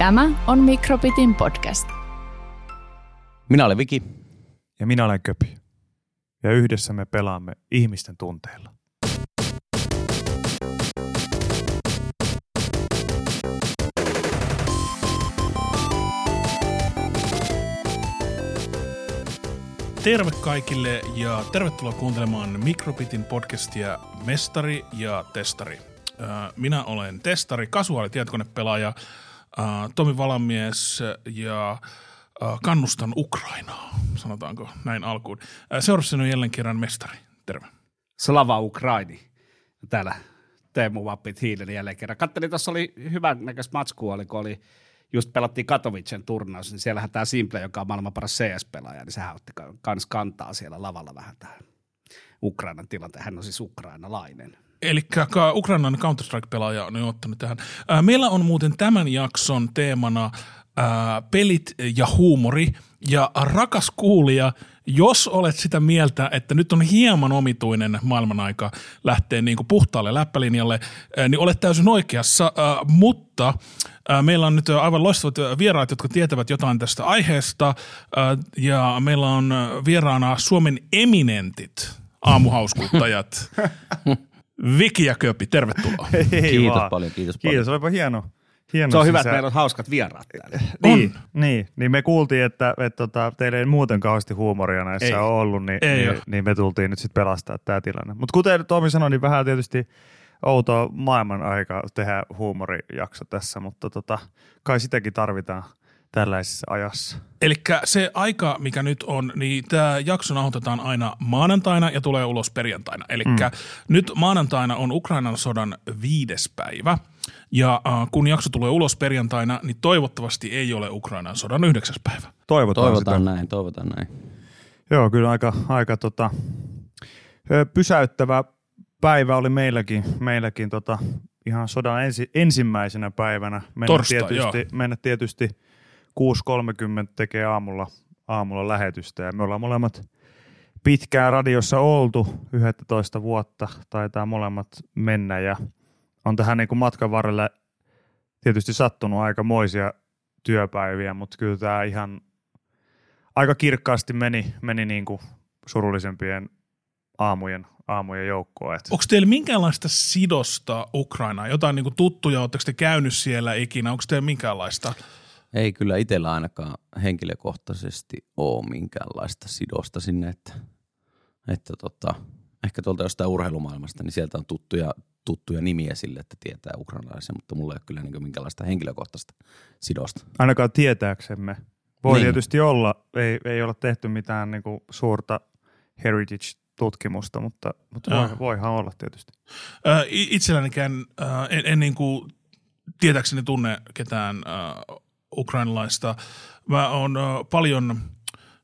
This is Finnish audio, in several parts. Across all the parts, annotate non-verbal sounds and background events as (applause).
Tämä on Mikrobitin podcast. Minä olen Viki. Ja minä olen Köpi. Ja yhdessä me pelaamme ihmisten tunteilla. Terve kaikille ja tervetuloa kuuntelemaan Mikrobitin podcastia Mestari ja Testari. Äh, Minä olen testari, kasuaali tietokonepelaaja, äh, Tomi Valamies ja äh, kannustan Ukrainaa, sanotaanko näin alkuun. Äh, Seurassani on jälleen kerran mestari. Terve. Slava Ukraini. Täällä Teemu Vappit Hiilen jälleen kerran. Kattelin, tuossa oli hyvän näköistä matskua, oli, kun oli just pelattiin Katowicen turnaus, niin siellähän tämä Simple, joka on maailman paras CS-pelaaja, niin sehän otti kans kantaa siellä lavalla vähän tähän Ukrainan tilanteen. Hän on siis ukrainalainen. Eli Ukrainan Counter-Strike-pelaaja on jo ottanut tähän. Meillä on muuten tämän jakson teemana pelit ja huumori. Ja rakas kuulija, jos olet sitä mieltä, että nyt on hieman omituinen maailmanaika lähteä niin kuin puhtaalle läppälinjalle, niin olet täysin oikeassa, mutta meillä on nyt aivan loistavat vieraat, jotka tietävät jotain tästä aiheesta, ja meillä on vieraana Suomen eminentit aamuhauskuttajat. (laughs) Viki ja Köpi, tervetuloa. (laughs) Ei Kiitos vaan. paljon, kiitos Kiitos, olipa hieno. hieno Se on hyvä, että sisä- meillä on hauskat vieraat täällä. Niin, niin, niin me kuultiin, että, että tota, teillä ei muuten kauheasti huumoria näissä Ei. ei. ole ollut, niin, Ei niin, ole. niin me tultiin nyt sitten pelastaa tämä tilanne. Mutta kuten Tomi sanoi, niin vähän tietysti outoa maailman aika tehdä huumorijakso tässä, mutta tota, kai sitäkin tarvitaan tällaisessa ajassa. Eli se aika, mikä nyt on, niin tämä jakso nauhoitetaan aina maanantaina ja tulee ulos perjantaina. Eli mm. nyt maanantaina on Ukrainan sodan viides päivä. Ja äh, kun jakso tulee ulos perjantaina, niin toivottavasti ei ole Ukrainan sodan yhdeksäs päivä. Toivotaan, Toivotaan sitä. näin, toivotaan näin. Joo, kyllä aika, aika tota, pysäyttävä päivä oli meilläkin, meilläkin tota, ihan sodan ensi, ensimmäisenä päivänä. Mennä Torstai, tietysti, joo. mennä tietysti 6.30 tekee aamulla, aamulla lähetystä ja me ollaan molemmat pitkään radiossa oltu, 11 vuotta taitaa molemmat mennä ja on tähän niin kuin matkan varrelle tietysti sattunut aikamoisia työpäiviä, mutta kyllä tämä ihan aika kirkkaasti meni, meni niin kuin surullisempien aamujen, aamujen joukkoon. Et Onko teillä minkäänlaista sidosta Ukrainaan? Jotain niin tuttuja, oletteko te käynyt siellä ikinä? Onko teillä minkäänlaista? Ei kyllä itsellä ainakaan henkilökohtaisesti ole minkäänlaista sidosta sinne, että, että tota, ehkä tuolta jostain urheilumaailmasta, niin sieltä on tuttuja, tuttuja nimiä sille, että tietää ukrainalaisia, mutta mulla ei ole kyllä niin minkäänlaista henkilökohtaista sidosta. ainakaan tietääksemme. Voi Niin. tietysti olla, ei, ei ole tehty mitään niin kuin suurta heritage-tutkimusta, mutta, mutta voi, voihan olla tietysti. Itsellänikään en, en niin kuin, tietääkseni tunne ketään ö, ukrainalaista. Mä oon paljon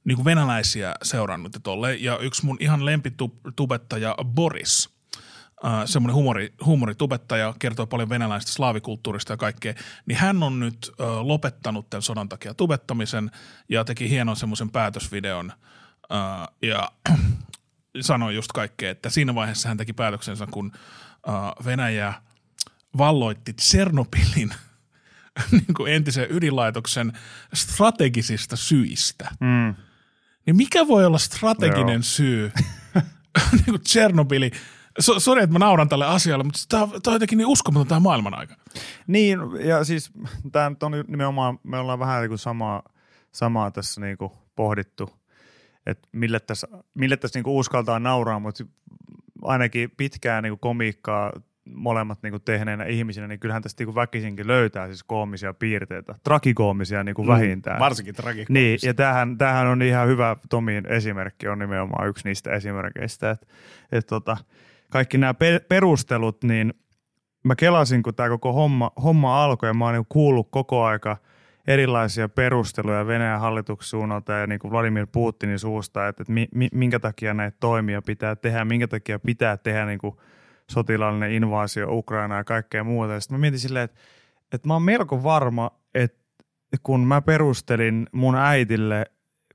niin kuin venäläisiä seurannut ja tolle, ja yksi mun ihan lempitubettaja Boris, semmoinen huumori, huumoritubettaja, kertoo paljon venäläistä slaavikulttuurista ja kaikkea, niin hän on nyt lopettanut tämän sodan takia tubettamisen ja teki hienon semmoisen päätösvideon ja (clears throat) sanoi just kaikkea, että siinä vaiheessa hän teki päätöksensä, kun Venäjä valloitti Tsernobylin (laughs) niin kuin entisen ydinlaitoksen strategisista syistä. Mm. Niin mikä voi olla strateginen Joo. syy? (laughs) niin kuin Tsernobyli. So, sori, että mä nauran tälle asialle, mutta tämä on, jotenkin niin uskomaton tämä maailman aika. Niin, ja siis tämä nyt on nimenomaan, me ollaan vähän niin kuin samaa, samaa tässä niin kuin pohdittu, että mille tässä, mille tässä niin kuin uskaltaa nauraa, mutta ainakin pitkään niin kuin komiikkaa molemmat niin kuin tehneenä ihmisinä, niin kyllähän tästä niin kuin väkisinkin löytää siis koomisia piirteitä, trakikoomisia niin kuin vähintään. Varsinkin tragikoomisia. Niin, ja tämähän, tämähän on ihan hyvä, Tomin esimerkki on nimenomaan yksi niistä esimerkkeistä, että et tota, kaikki nämä pe- perustelut, niin mä kelasin, kun tämä koko homma, homma alkoi, ja mä oon niin kuullut koko aika erilaisia perusteluja Venäjän hallituksen suunnalta ja niin kuin Vladimir Putinin suusta, että, että mi, mi, minkä takia näitä toimia pitää tehdä, minkä takia pitää tehdä niin kuin sotilaallinen invaasio Ukrainaa ja kaikkea muuta. Ja sitten mä mietin silleen, että, että mä oon melko varma, että kun mä perustelin mun äitille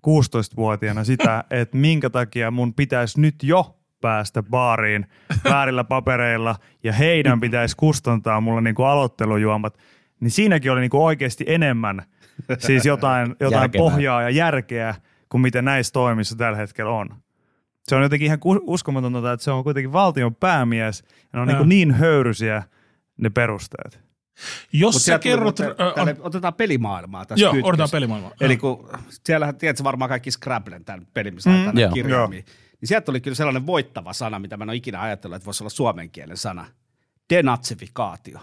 16-vuotiaana sitä, (laughs) että minkä takia mun pitäisi nyt jo päästä baariin väärillä papereilla ja heidän pitäisi kustantaa mulle niin kuin aloittelujuomat, niin siinäkin oli niinku oikeasti enemmän siis jotain, jotain Järkevää. pohjaa ja järkeä kuin mitä näissä toimissa tällä hetkellä on. Se on jotenkin ihan uskomatonta, että se on kuitenkin valtion päämies ja ne on niin, niin höyrysiä ne perusteet. Jos Mut sä tuli kerrot... äh, tälle- otetaan pelimaailmaa tässä Joo, kytkössä. otetaan pelimaailmaa. Eli kun siellähän, tiedätkö varmaan kaikki Scrabblen tämän pelin, missä mm, kirjaimia. Niin sieltä tuli kyllä sellainen voittava sana, mitä mä en ole ikinä ajatellut, että voisi olla suomenkielinen sana. Denatsifikaatio.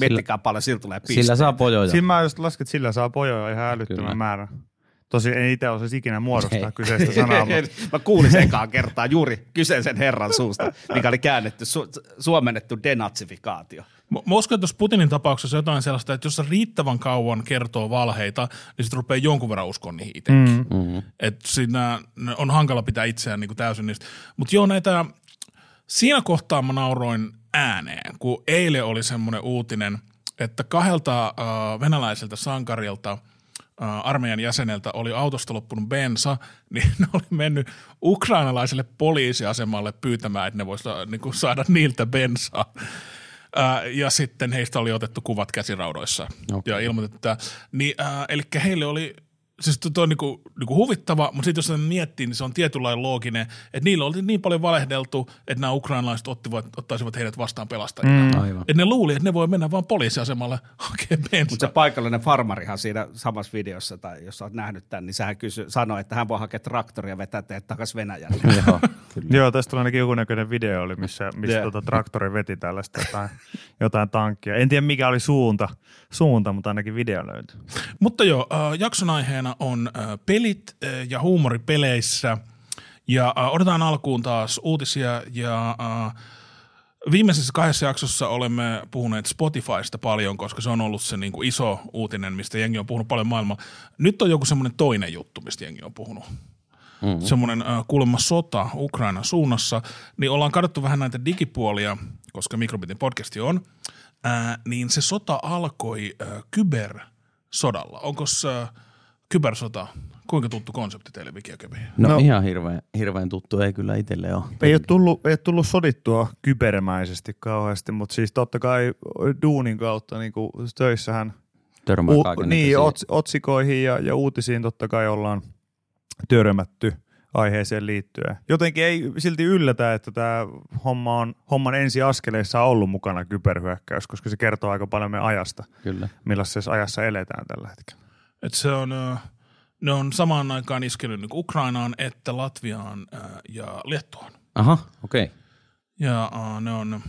Miettikää paljon, sillä tulee piste. Sillä saa pojoja. Siinä mä just lasken, että sillä saa pojoja ihan älyttömän määrän. Tosi en itse osaisi ikinä muodostaa Ei. kyseistä sanaa, (laughs) mutta Mä kuulin sen ekaan kertaa juuri kyseisen herran suusta, mikä oli käännetty, su- suomennettu denatsifikaatio. Mä uskon, että jos Putinin tapauksessa jotain sellaista, että jos se riittävän kauan kertoo valheita, niin sitten rupeaa jonkun verran uskoon niihin itsekin. Mm. Mm-hmm. Että siinä on hankala pitää itseään niin kuin täysin niistä. Mutta joo, näitä, siinä kohtaa mä nauroin ääneen, kun eilen oli semmoinen uutinen, että kahdelta äh, venäläiseltä sankarilta armeijan jäseneltä oli autosta loppunut bensa, (laughs) niin ne oli mennyt ukrainalaiselle poliisiasemalle pyytämään, että ne voisivat niin saada niiltä bensaa. Ää, ja sitten heistä oli otettu kuvat käsiraudoissa Okei. ja ilmoitettu tämä. Niin, ää, eli heille oli, siis tuo on niinku, niinku huvittava, mutta sitten jos sen miettii, niin se on tietynlainen looginen, että niillä oli niin paljon valehdeltu, että nämä ukrainalaiset ottivat, ottaisivat heidät vastaan pelastajina. Mm. Aivan. Että ne luuli, että ne voi mennä vaan poliisiasemalle hakemaan Mutta se paikallinen farmarihan siinä samassa videossa, tai jos olet nähnyt tämän, niin sehän kysy, sanoi, että hän voi hakea traktoria ja vetää teet takaisin Venäjälle. (laughs) Joo, kyllä. Joo, tästä tuli ainakin joku näköinen video, oli, missä, missä Joo. tota, traktori veti tällaista jotain, (laughs) jotain tankkia. En tiedä mikä oli suunta, suunta mutta ainakin video löytyi. Mutta joo, äh, jakson aiheena on äh, pelit äh, ja huumori peleissä. Ja äh, otetaan alkuun taas uutisia ja äh, viimeisessä kahdessa jaksossa olemme puhuneet Spotifysta paljon, koska se on ollut se niin kuin iso uutinen, mistä jengi on puhunut paljon maailmalla. Nyt on joku semmoinen toinen juttu, mistä jengi on puhunut. Mm-hmm. Semmoinen äh, kuulemma sota Ukrainan suunnassa, niin ollaan katsottu vähän näitä digipuolia, koska Mikrobitin podcasti on, äh, niin se sota alkoi äh, kybersodalla. Onko se kybersota, kuinka tuttu konsepti teille Viki? No, No. ihan hirveän, hirveän tuttu ei kyllä itselle ole. Ei ole, tullut, ei ole tullut sodittua kybermäisesti kauheasti, mutta siis totta kai duunin kautta niin kuin töissähän Törmää u, niin, ots, otsikoihin ja, ja uutisiin totta kai ollaan törmätty aiheeseen liittyen. Jotenkin ei silti yllätä, että tämä homma on, homman ensiaskeleissa on ollut mukana kyberhyökkäys, koska se kertoo aika paljon meidän ajasta, Kyllä. millaisessa ajassa eletään tällä hetkellä. Et se on, ne on samaan aikaan iskenyt niin Ukrainaan että Latviaan ja Liettuaan. Aha, okei. Okay. Ja ne on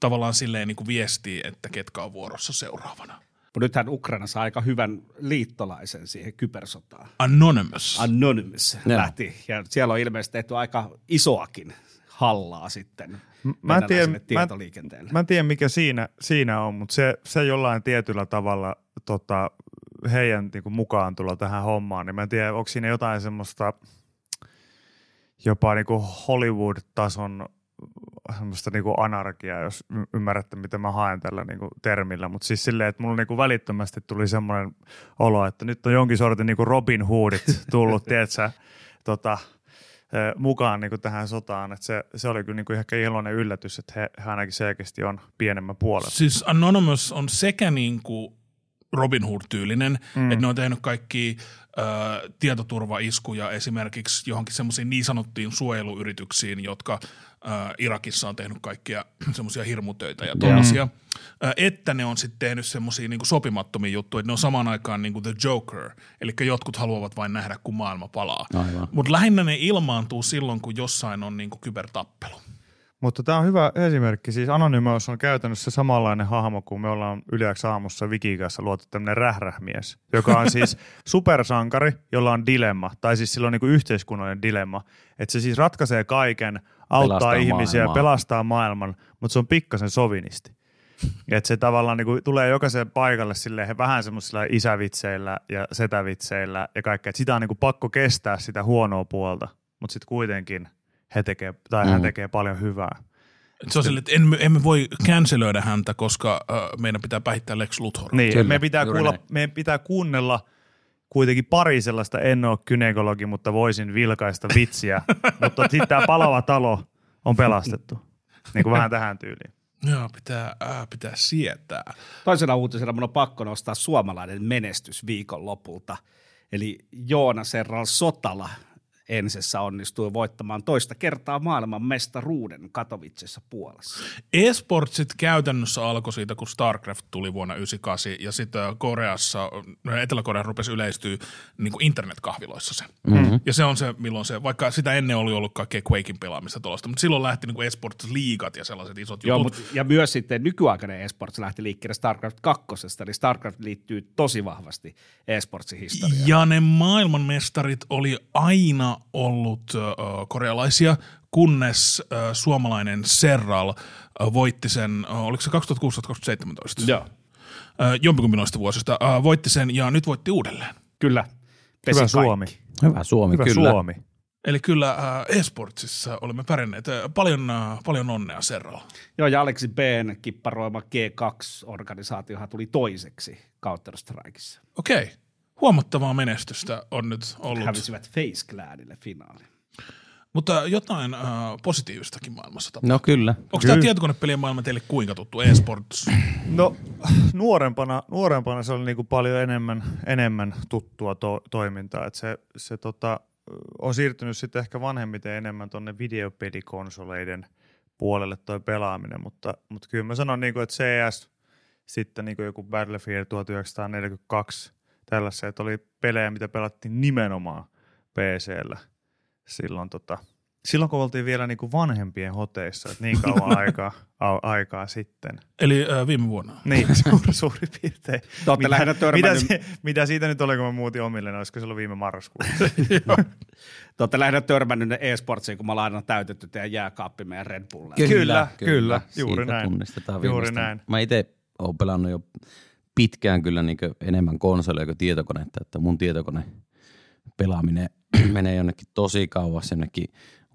tavallaan silleen niin kuin viestii, että ketkä on vuorossa seuraavana. Mutta nythän Ukraina saa aika hyvän liittolaisen siihen kybersotaan. Anonymous. Anonymous Joo. lähti, ja siellä on ilmeisesti tehty aika isoakin hallaa sitten Mä en tiedä, mä, tietoliikenteelle. mä en tiedä mikä siinä, siinä on, mutta se, se jollain tietyllä tavalla tota, heidän niin kuin mukaan tulla tähän hommaan, niin mä en tiedä, onko siinä jotain semmoista jopa niin kuin Hollywood-tason semmoista niin kuin anarkiaa, jos ymmärrätte, mitä mä haen tällä niin kuin termillä. Mutta siis silleen, että mulla niin kuin välittömästi tuli semmoinen olo, että nyt on jonkin sortin niin kuin Robin Hoodit tullut, (laughs) tiedätkö, tota, mukaan niin tähän sotaan. Että se, se oli kyllä niin ehkä iloinen yllätys, että he, he ainakin selkeästi on pienemmän puolella. Siis Anonymous on sekä niin kuin Robin Hood-tyylinen, mm. että ne on tehnyt kaikki ö, tietoturvaiskuja esimerkiksi johonkin semmoisiin niin sanottuihin suojeluyrityksiin, jotka ö, Irakissa on tehnyt kaikkia (clears throat) semmoisia hirmutöitä ja tuollaisia. Ö, että ne on sitten tehnyt semmoisia niin sopimattomia juttuja, että ne on samaan aikaan niin kuin The Joker, eli jotkut haluavat vain nähdä, kun maailma palaa. Mutta lähinnä ne ilmaantuu silloin, kun jossain on niin kuin kybertappelu. Mutta tämä on hyvä esimerkki. Siis Anonymous on käytännössä samanlainen hahmo kuin me ollaan yliäksi aamussa Vikin kanssa luotu tämmöinen rährähmies, joka on siis (laughs) supersankari, jolla on dilemma, tai siis sillä on niinku yhteiskunnallinen dilemma. Että se siis ratkaisee kaiken, auttaa Pelastaa ihmisiä, maailmaa. pelastaa maailman, mutta se on pikkasen sovinisti. (laughs) Että se tavallaan niinku tulee jokaisen paikalle silleen vähän semmoisilla isävitseillä ja setävitseillä ja kaikkea. Et sitä on niinku pakko kestää sitä huonoa puolta, mutta sitten kuitenkin he tekee, tai hän Mm. tekee paljon hyvää. Et se on sille, että emme, emme voi cancelöidä häntä, koska äh, meidän pitää päihittää Lex Luthor. Niin, Kyllä, meidän pitää, juuri kuulla, meidän pitää kuunnella kuitenkin pari sellaista, en ole kynekologi, mutta voisin vilkaista vitsiä, (laughs) mutta sitten tämä palava talo on pelastettu. Niin kuin vähän tähän tyyliin. Joo, pitää, äh, pitää sietää. Toisena uutisena mun on pakko nostaa suomalainen menestys viikon lopulta. Eli Joona Serral Sotala Ensessä onnistui voittamaan toista kertaa maailman mestaruuden Katowicessa Puolassa. Esportsit käytännössä alkoi siitä, kun StarCraft tuli vuonna 1998 ja sitten Koreassa, Etelä-Korea rupesi yleistyä niin kuin internetkahviloissa se. Mm-hmm. Ja se on se, milloin se, vaikka sitä ennen oli ollut kaikkea Quakein pelaamista tuollaista, mutta silloin lähti niin esports-liigat ja sellaiset isot Joo, jutut. Mutta, ja myös sitten nykyaikainen esports lähti liikkeelle StarCraft 2, eli StarCraft liittyy tosi vahvasti esportsin historiaan. Ja ne maailmanmestarit oli aina ollut äh, korealaisia, kunnes äh, suomalainen Serral äh, voitti sen, äh, oliko se 2016-2017? Joo. Äh, jompikumpi noista vuosista äh, voitti sen ja nyt voitti uudelleen. Kyllä. Pesi Hyvä kaikki. Suomi. Hyvä Suomi, Hyvä kyllä. Suomi. Eli kyllä äh, esportsissa olemme pärjänneet. Paljon, äh, paljon onnea Serral. Joo, ja Aleksi B:n kipparoima G2-organisaatiohan tuli toiseksi Counter-Strikeissa. Okei. Huomattavaa menestystä on nyt ollut. Hävisivät Face Clanille finaaliin. Mutta jotain äh, positiivistakin maailmassa tapahtuu. No kyllä. Onko tämä tietokonepelien maailma teille kuinka tuttu? Esports? (clears throat) No nuorempana, nuorempana se oli niinku paljon enemmän, enemmän tuttua to, toimintaa. Et se, se tota, on siirtynyt sitten ehkä vanhemmiten enemmän tuonne videopelikonsoleiden puolelle toi pelaaminen, mutta, mutta kyllä mä sanon, niinku, että CS, sitten niinku joku Battlefield 1942, tällaisia, että oli pelejä, mitä pelattiin nimenomaan PCllä silloin, tota, silloin kun oltiin vielä niinku vanhempien hoteissa, että niin kauan (laughs) aikaa, a, aikaa sitten. Eli äh, viime vuonna. Niin, (laughs) suuri, suurin piirtein. Te olette lähinnä mitä, se, mitä siitä nyt oli, kun mä muutin omille, niin olisiko se ollut viime marraskuussa? (laughs) te olette lähinnä törmännyt ne e-sportsiin, kun ollaan aina täytetty teidän jääkaappi meidän Red Bulleilla. Kyllä, kyllä, juuri Siitä näin. tunnistetaan Juuri näin. Mä itse oon pelannut jo pitkään kyllä niin enemmän konsoleja kuin tietokonetta, että mun tietokone pelaaminen (clears throat) menee jonnekin tosi kauas jonnekin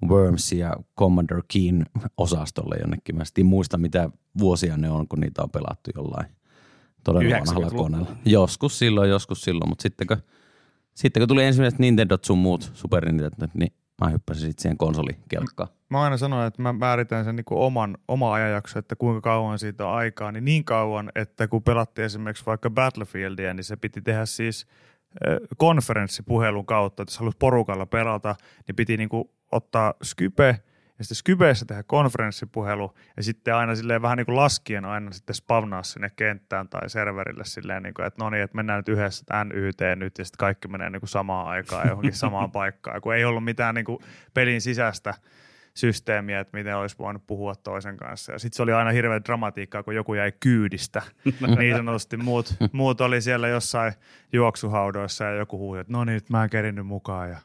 Worms ja Commander Keen osastolle jonnekin. Mä sitten muista mitä vuosia ne on, kun niitä on pelattu jollain todella vanhalla 90-luvulla. koneella. Joskus silloin, joskus silloin, mutta sitten kun, sitten kun tuli ensimmäiset Nintendot sun muut Super Nintendo, niin mä hyppäsin sitten siihen konsolikelkkaan. Mä aina sanon, että mä määritän sen niin oman, oma ajanjakso, että kuinka kauan siitä on aikaa, niin niin kauan, että kun pelattiin esimerkiksi vaikka Battlefieldia, niin se piti tehdä siis konferenssipuhelun kautta, että jos halusi porukalla pelata, niin piti niin ottaa Skype ja sitten Skypeessä tehdä konferenssipuhelu ja sitten aina silleen vähän niin kuin laskien aina sitten spavnaa sinne kenttään tai serverille silleen, niin kuin, että no niin, että mennään nyt yhdessä NYT nyt ja sitten kaikki menee niin kuin samaan aikaan johonkin (laughs) samaan paikkaan, kun ei ollut mitään niin kuin pelin sisäistä systeemiä, että miten olisi voinut puhua toisen kanssa. Ja sitten se oli aina hirveä dramatiikkaa, kun joku jäi kyydistä. (laughs) niin sanotusti muut, muut oli siellä jossain juoksuhaudoissa ja joku huusi, että no niin, nyt mä en kerinnyt mukaan. Ja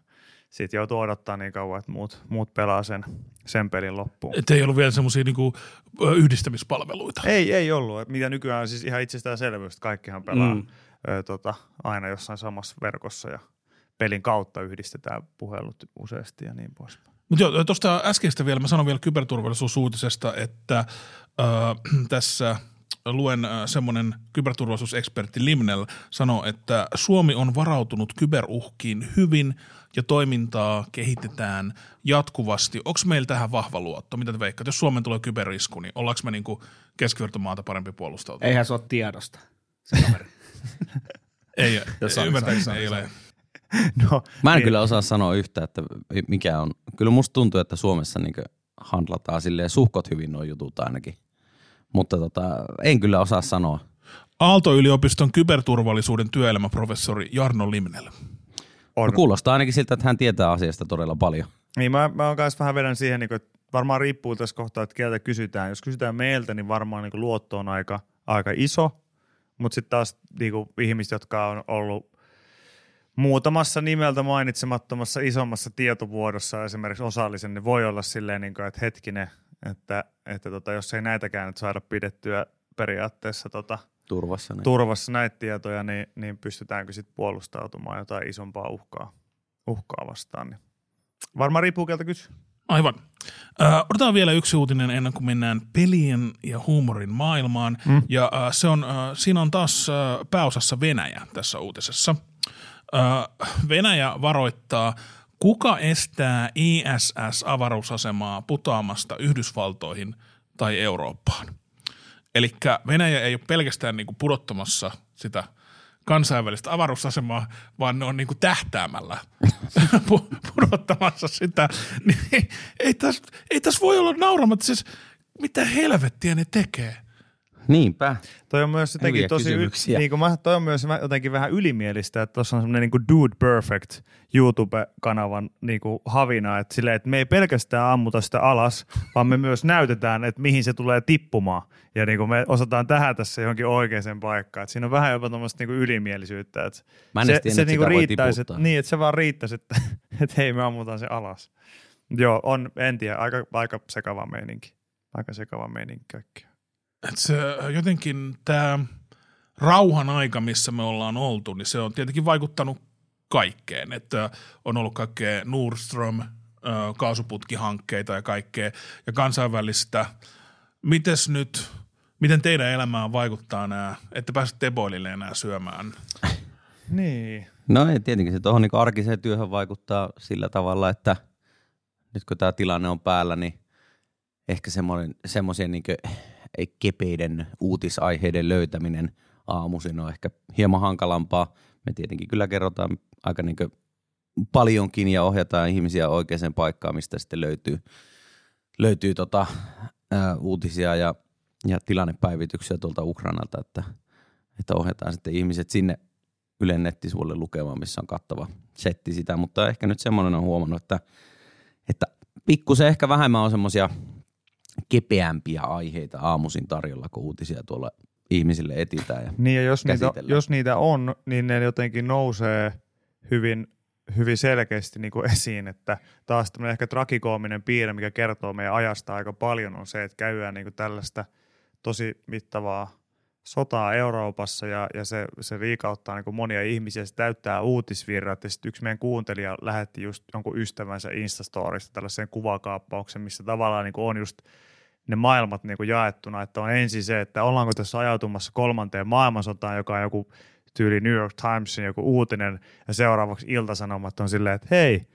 sitten joutuu odottaa niin kauan, että muut, muut pelaa sen, sen pelin loppuun. Että ei ollut vielä semmoisia niinku, ö, yhdistämispalveluita. Ei, ei ollut. Et Mitä nykyään on siis ihan itsestäänselvyys, että kaikkihan pelaa Mm. ö, tota, aina jossain samassa verkossa ja pelin kautta yhdistetään puhelut useasti ja niin poispäin. Mutta joo, tuosta äskeistä vielä, mä sanon vielä kyberturvallisuusuutisesta, että äh, (clears throat) tässä luen äh, semmoinen kyberturvallisuusekspertti Limnel sanoo, että Suomi on varautunut kyberuhkiin hyvin ja toimintaa kehitetään jatkuvasti. Onko meillä tähän vahva luotto? Mitä te veikkaat? Jos Suomeen tulee kyberisku, niin ollaanko me niinku keskivertomaata parempi puolustautua? Eihän se ole tiedosta. Se kaveri. (laughs) Ei, (laughs) ymmärtääkseni ei ole. No, Mä en niin. kyllä osaa sanoa yhtä, että mikä on. Kyllä musta tuntuu, että Suomessa niin handlataan silleen suhkot hyvin nuo jutut ainakin. Mutta tota, en kyllä osaa sanoa. Aalto-yliopiston kyberturvallisuuden työelämäprofessori Jarno Limnel. on. No, kuulostaa ainakin siltä, että hän tietää asiasta todella paljon. Niin mä, mä oon kanssa vähän vedän siihen, niin kuin, että varmaan riippuu tässä kohtaa, että keltä kysytään. Jos kysytään meiltä, niin varmaan niin kuin luotto on aika, aika iso, mutta sitten taas niin kuin ihmiset, jotka on ollut muutamassa nimeltä mainitsemattomassa isommassa tietovuodossa esimerkiksi osallisen, niin voi olla silleen, niin kuin, että hetkinen, että, että tota, jos ei näitäkään nyt saada pidettyä periaatteessa tota, Turvassa. Niin. turvassa näitä tietoja, niin, niin pystytäänkö sitten puolustautumaan jotain isompaa uhkaa, uhkaa vastaan. Niin. Varmaan riippuu keltä kysyy. Aivan. Ö, otetaan vielä yksi uutinen ennen kuin mennään pelien ja huumorin maailmaan. Mm. Ja ö, se on, ö, siinä on taas ö, pääosassa Venäjä tässä uutisessa. Ö, Venäjä varoittaa, kuka estää ISS-avaruusasemaa putoamasta Yhdysvaltoihin tai Eurooppaan. Eli Venäjä ei ole pelkästään niin kuin pudottamassa sitä kansainvälistä avaruusasemaa, vaan ne on niin kuin tähtäämällä (laughs) pu- pudottamassa sitä. Niin ei, ei tässä ei täs voi olla nauramatta. Siis mitä helvettiä ne tekee? Niinpä. Toi on myös jotenkin Hyviä tosi, kysymyksiä. niin kuin mä, toi on myös jotenkin vähän ylimielistä, että tuossa on semmoinen niin kuin Dude Perfect YouTube-kanavan niin kuin havina, että, silleen, että me ei pelkästään ammuta sitä alas, vaan me myös näytetään, että mihin se tulee tippumaan. Ja niin kuin me osataan tähän tässä johonkin oikeaan paikkaan. Että siinä on vähän jopa tuommoista niin kuin ylimielisyyttä. Että Mä en se, tiennyt, se että niin kuin riittäisi, että, niin, että se vaan riittäisi, että, että hei me ammutaan se alas. Joo, on, en tiedä, aika, aika sekava meininki. Aika sekava meininki kaikki. Et se jotenkin tämä rauhan aika, missä me ollaan oltu, niin se on tietenkin vaikuttanut kaikkeen. Että on ollut kaikkea Nordström, ö, kaasuputkihankkeita ja kaikkea, ja kansainvälistä. Mites nyt, miten teidän elämään vaikuttaa nämä, että pääset Teboilille enää syömään? Niin. No ei, tietenkin se tuohon niin arkiseen työhön vaikuttaa sillä tavalla, että nyt kun tämä tilanne on päällä, niin ehkä semmoisia niin kepeiden uutisaiheiden löytäminen aamuisin on ehkä hieman hankalampaa. Me tietenkin kyllä kerrotaan aika niin paljonkin ja ohjataan ihmisiä oikeaan paikkaan, mistä sitten löytyy, löytyy tota, ää, uutisia ja, ja tilannepäivityksiä tuolta Ukrainalta, että, että ohjataan sitten ihmiset sinne Ylen nettisivuille lukemaan, missä on kattava setti sitä, mutta ehkä nyt semmoinen on huomannut, että, että pikkusen ehkä vähemmän on semmoisia kepeämpiä aiheita aamuisin tarjolla, kun uutisia tuolla ihmisille etitään. Ja Niin ja jos niitä, jos niitä on, niin ne jotenkin nousee hyvin, hyvin selkeästi niin kuin esiin, että taas tämmöinen ehkä trakikoominen piirre, mikä kertoo meidän ajasta aika paljon, on se, että käydään niin kuin tällaista tosi mittavaa sotaa Euroopassa ja, ja se, se liikauttaa niin monia ihmisiä, se täyttää uutisvirrat ja sitten yksi meidän kuuntelija lähetti just jonkun ystävänsä Instastorista tällaisen kuvakaappauksen, missä tavallaan niin on just ne maailmat niin jaettuna, että on ensin se, että ollaanko tässä ajautumassa kolmanteen maailmansotaan, joka on joku tyyli New York Timesin joku uutinen, ja seuraavaksi iltasanomat on silleen, että hei,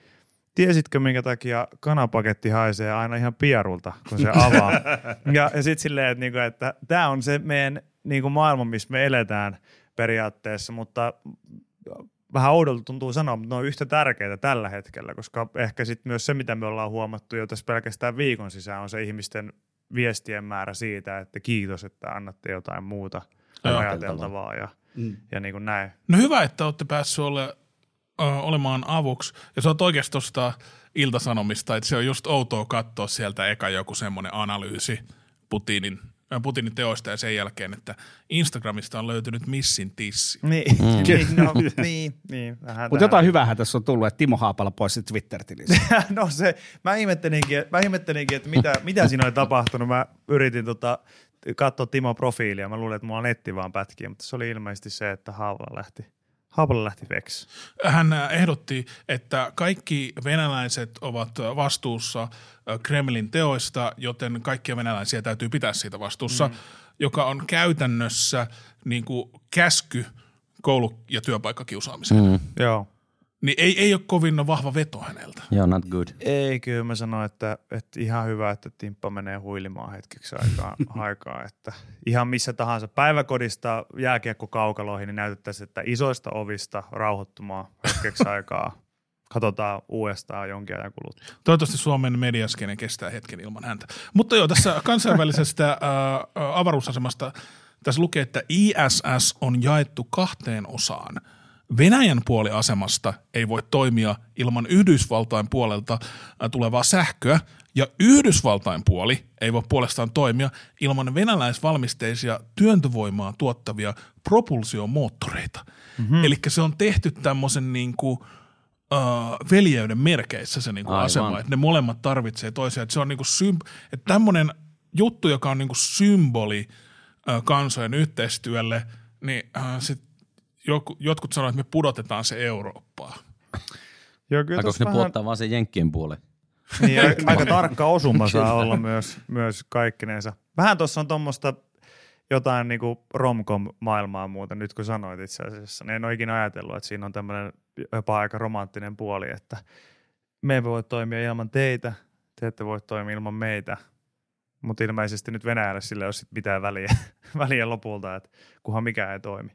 tiesitkö minkä takia kanapaketti haisee aina ihan pierulta, kun se avaa? (laughs) ja ja sitten silleen, että, niinku, että tämä on se meidän niinku maailma, missä me eletään periaatteessa, mutta vähän oudolta tuntuu sanoa, mutta ne on yhtä tärkeitä tällä hetkellä, koska ehkä sitten myös se, mitä me ollaan huomattu jo tässä pelkästään viikon sisään, on se ihmisten viestien määrä siitä, että kiitos, että annatte jotain muuta Joo. ajateltavaa ja, Mm. ja niin kuin näin. No hyvä, että olette päässyt ole, ö, olemaan avuksi. Ja sä oot oikeasti tuosta iltasanomista, että se on just outoa katsoa sieltä eka joku semmoinen analyysi Putinin, Putinin teoista ja sen jälkeen, että Instagramista on löytynyt missin tissi. Niin, mm. niin, no, niin, niin vähän Mutta jotain hyvää tässä on tullut, että Timo Haapala pois Twitter-tilistä. (laughs) no se, mä ihmettelinkin, mä ihmettelinkin että mitä, mitä siinä oli tapahtunut. Mä yritin tota, katsoa Timon profiilia. Mä luulin, että mulla on netti vaan pätkiä, mutta se oli ilmeisesti se, että Haapala lähti, Haapala lähti veksi. Hän äh, ehdotti, että kaikki venäläiset ovat vastuussa äh, Kremlin teoista, joten kaikkia venäläisiä täytyy pitää siitä vastuussa, mm. joka on käytännössä niin kuin käsky koulu- ja työpaikkakiusaamiseen. Mm. Joo. Niin ei, ei ole kovin vahva veto häneltä. Joo, not good. Ei, kyllä mä sanoin, että, että ihan hyvä, että Timppa menee huilimaan hetkeksi aikaa, (laughs) aikaa että ihan missä tahansa päiväkodista jääkiekko kaukaloihin, niin näytettäisiin, että isoista ovista rauhoittumaan hetkeksi (laughs) aikaa. Katsotaan uudestaan jonkin ajan kuluttua. Toivottavasti Suomen mediaskene kestää hetken ilman häntä. Mutta joo, tässä kansainvälisestä (laughs) ää, avaruusasemasta tässä lukee, että ISS on jaettu kahteen osaan. Venäjän puoli asemasta ei voi toimia ilman Yhdysvaltain puolelta ää, tulevaa sähköä, ja Yhdysvaltain puoli ei voi puolestaan toimia ilman venäläisvalmisteisia työntövoimaa tuottavia propulsiomoottoreita. Mm-hmm. Eli se on tehty tämmöisen niin kuin, uh, veljeyden merkeissä se niinku Aivan. asema, että ne molemmat tarvitsee toisiaan. Että se on niinku symb- että tämmöinen juttu, joka on niinku symboli uh, kansojen yhteistyölle, niin uh, sit joku, jotkut sanoo, että me pudotetaan se Eurooppaan. Joo, kyllä ne vähän- puottaa vaan sen jenkkien puoleen? Niin, aika- aika tarkka osuma saa olla myös, myös kaikkinensa. Vähän tuossa on tuommoista jotain niinku romcom-maailmaa muuten, nyt kun sanoit itse asiassa. Niin en ole ikinä ajatellut, että siinä on tämmöinen jopa aika romanttinen puoli, että me ei voi toimia ilman teitä, te ette voi toimia ilman meitä. Mutta ilmeisesti nyt Venäjälle sillä ei ole sit mitään väliä, (laughs) väliä lopulta, että kunhan mikään ei toimi.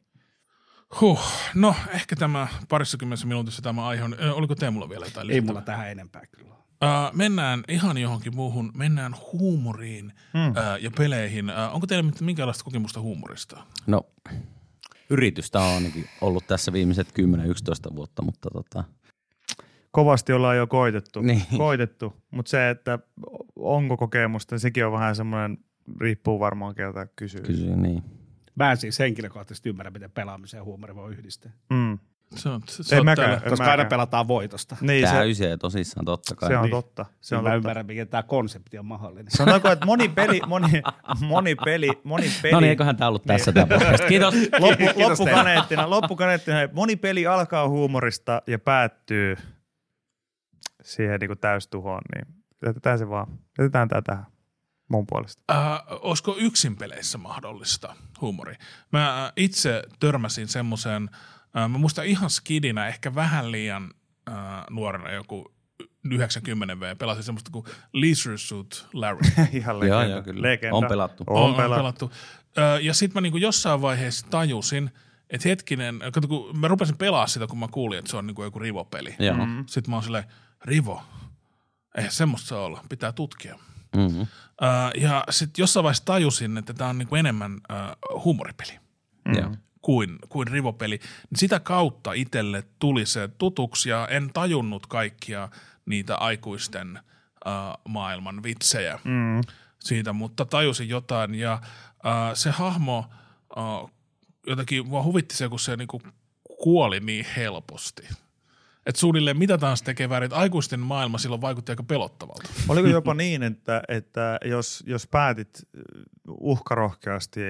Huh. No, ehkä tämä parissakymmenessä minuutissa tämä aihe on. Ö, Oliko Teemulla vielä jotain Ei mulla tähän enempää kyllä. Uh, mennään ihan johonkin muuhun. Mennään huumoriin Hmm. uh, ja peleihin. Uh, onko teillä mit- minkäänlaista kokemusta huumorista? No, yritystä on ainakin ollut tässä viimeiset 10-11 vuotta, mutta tota, Kovasti ollaan jo koitettu, Niin. koitettu. mutta se, että onko kokemusta, niin sekin on vähän semmoinen, riippuu varmaan keltä kysyy. kysyin niin. Mä en siis henkilökohtaisesti ymmärrä, miten pelaamisen ja huumori voi yhdistää. Mm. Se on, se, se Ei on mäkään. täällä. Koska mäkään. aina pelataan voitosta. Niin, se, Täysin ja tosissaan totta kai. se on Niin. totta. Se Se on mä totta. ymmärrän, miten tämä konsepti on mahdollinen. Sanotaanko, että moni peli, moni, moni peli, moni peli, No niin, eiköhän tämä ollut tässä tämä podcast. Kiitos. loppu, Kiitos loppukaneettina, loppukaneettina, moni peli alkaa huumorista ja päättyy siihen niin täystuhoon, niin jätetään se vaan. Jätetään tämä tähän mun puolesta. Uh, olisiko yksin peleissä mahdollista huumori? Mä äh, itse törmäsin semmoiseen, uh, mä muistan ihan skidinä, ehkä vähän liian uh, nuorena joku 90 V, pelasin semmoista kuin Leisure Suit Larry. (laughs) Ihan Joo, legenda. joo, kyllä. Legenda. On pelattu. On, on pelattu. pelattu. Ö, Ja sitten mä niinku jossain vaiheessa tajusin, että hetkinen, kato, kun mä rupesin pelaa sitä, kun mä kuulin, että se on niinku joku rivopeli. Joo. Mm. Sitten mä oon silleen, rivo, eihän semmoista saa olla, pitää tutkia. Mm-hmm. Ö, Ja sitten jossain vaiheessa tajusin, että tämä on niinku enemmän ö, huumoripeli Mm. Joo. kuin, kuin rivopeli. Niin Sitä kautta itselle tuli se tutuksi ja en tajunnut kaikkia niitä aikuisten uh, maailman vitsejä Mm. siitä, mutta tajusin jotain ja uh, se hahmo uh, jotenkin mua huvitti se, kun se niinku kuoli niin helposti. Että suunnilleen mitä tahansa tekee väärin, että aikuisten maailma silloin vaikutti aika pelottavalta. Oliko jopa (laughs) niin, että, että jos, jos päätit uhkarohkeasti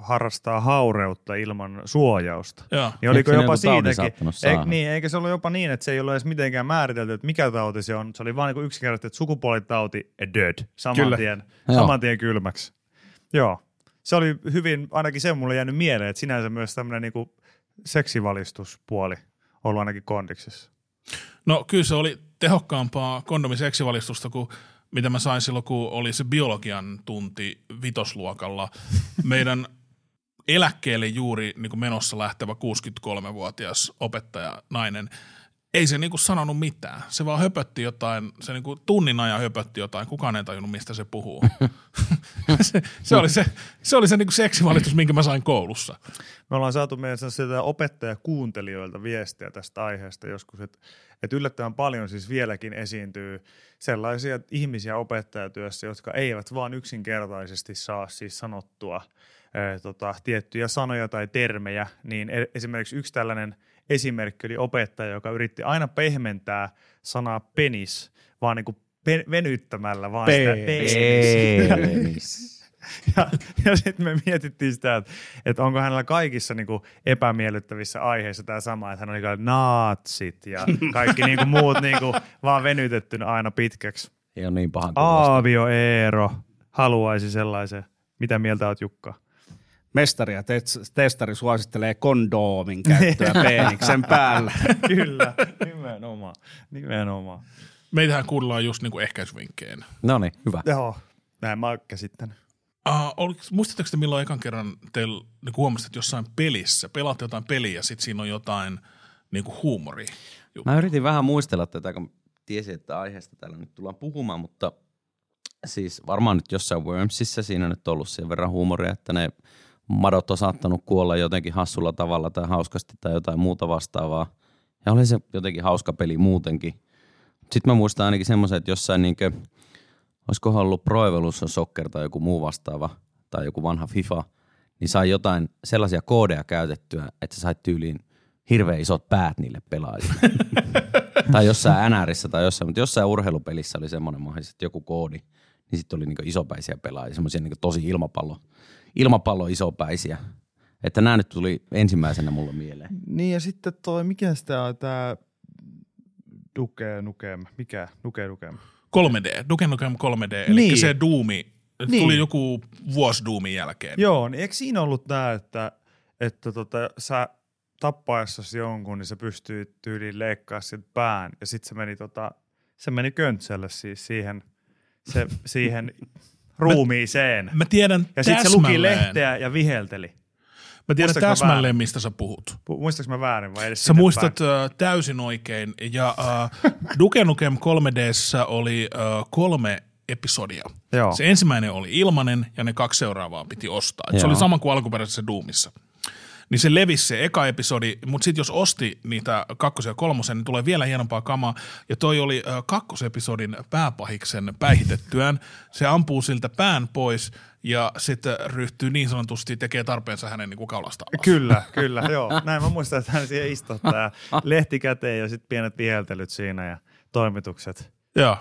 harrastaa haureutta ilman suojausta, Joo. niin oliko Eikö jopa siitäkin, eik, niin, eikä se ollut jopa niin, että se ei ollut edes mitenkään määritelty, että mikä tauti se on. Se oli vain niin yksinkertaisesti, että sukupuolitauti ja dead, saman Kyllä. tien, Joo. saman tien kylmäksi. Joo. Se oli hyvin, ainakin se mulle jäänyt mieleen, että sinänsä myös tämmöinen niin seksivalistuspuoli ollut ainakin kondiksessa. No kyllä se oli tehokkaampaa kondomiseksivalistusta kuin mitä mä sain silloin, kun oli se biologian tunti vitosluokalla. (laughs) Meidän eläkkeelle juuri niin kuin menossa lähtevä 63-vuotias opettaja nainen, ei se niin kuin sanonut mitään. Se vaan höpötti jotain, se niin kuin tunnin ajan höpötti jotain, kukaan ei tajunnut, mistä se puhuu. (laughs) se, se, oli se, se, oli se niin kuin seksivalistus, minkä mä sain koulussa. Me ollaan saatu meidän sieltä opettajakuuntelijoilta viestiä tästä aiheesta joskus, että, että yllättävän paljon siis vieläkin esiintyy sellaisia ihmisiä opettajatyössä, jotka eivät vaan yksinkertaisesti saa siis sanottua ää, tota, tiettyjä sanoja tai termejä, niin e- esimerkiksi yksi tällainen esimerkki oli opettaja, joka yritti aina pehmentää sanaa penis, vaan niin kuin pe- venyttämällä vaan sitä Penis. Penis. ja, ja sitten me mietittiin sitä, että, että onko hänellä kaikissa niin kuin epämiellyttävissä aiheissa tämä sama, että hän oli kaikki naatsit ja kaikki niin kuin muut niin kuin vaan venytettynä aina pitkäksi. Ei ole niin pahan. Aavio Eero haluaisi sellaisen. Mitä mieltä oot Jukka? Mestari ja tes- testari suosittelee kondoomin käyttöä (laughs) peeniksen päällä. Kyllä, nimenomaan. nimenomaan. Meitähän kuullaan just niin kuin ehkäisyvinkkeen. No niin, hyvä. Joo, näin mä oon käsittänyt. Uh, oliko, muistatteko te milloin ekan kerran teillä niin huomasitte, että jossain pelissä, pelaatte jotain peliä ja sitten siinä on jotain niin kuin huumori. Mä yritin vähän muistella tätä, kun tiesin, että aiheesta täällä nyt tullaan puhumaan, mutta siis varmaan nyt jossain Wormsissa siinä on nyt ollut sen verran huumoria, että ne madot on saattanut kuolla jotenkin hassulla tavalla tai hauskasti tai jotain muuta vastaavaa. Ja oli se jotenkin hauska peli muutenkin. Sitten mä muistan ainakin semmoisen, että jossain niinkö, olisikohan ollut Pro Evolution Soccer tai joku muu vastaava tai joku vanha FIFA, niin sai jotain sellaisia koodeja käytettyä, että sä sait tyyliin hirveän isot päät niille pelaajille. (laughs) tai jossain NRissä tai jossain, mutta jossain urheilupelissä oli semmoinen mahdollisesti, että joku koodi, niin sitten oli niinku isopäisiä pelaajia, semmoisia niinku tosi ilmapallo, ilmapallo isopäisiä. Että nämä nyt tuli ensimmäisenä mulle mieleen. Niin ja sitten toi, mikä sitä on tämä Duke Nukem, mikä Duke Nukem? 3D, Duke Nukem 3D, eli Niin. se Doomi, Niin. tuli joku vuosi Doomin jälkeen. Joo, niin eikö siinä ollut tämä, että, että tota, sä tappaessasi jonkun, niin sä pystyit tyyliin leikkaa sen pään ja sitten se meni, tota, se meni köntsälle siis siihen, se, siihen ruumiiseen. Mä tiedän ja sitten se luki lehteä ja vihelteli. Mä tiedän Muistatko mä täsmälleen, väärin? mistä sä puhut. Pu- Muistaaks mä väärin vai edes Sä muistat päin? äh, täysin oikein. Ja äh, Duke Nukem 3Dssä oli äh, kolme episodia. Joo. Se ensimmäinen oli ilmanen ja ne kaksi seuraavaa piti ostaa. Et se oli sama kuin alkuperäisessä Doomissa. Niin se levisi se eka episodi, mutta sitten jos osti niitä kakkosen ja kolmosen, niin tulee vielä hienompaa kamaa. Ja toi oli kakkosepisodin pääpahiksen päihitettyään. Se ampuu siltä pään pois ja sitten ryhtyy niin sanotusti tekee tarpeensa hänen niin kuin kaulasta alas. Kyllä, kyllä, joo. Näin mä muistan, että hän siihen istuttaa lehti käteen ja sitten pienet viheltelyt siinä ja toimitukset. Joo.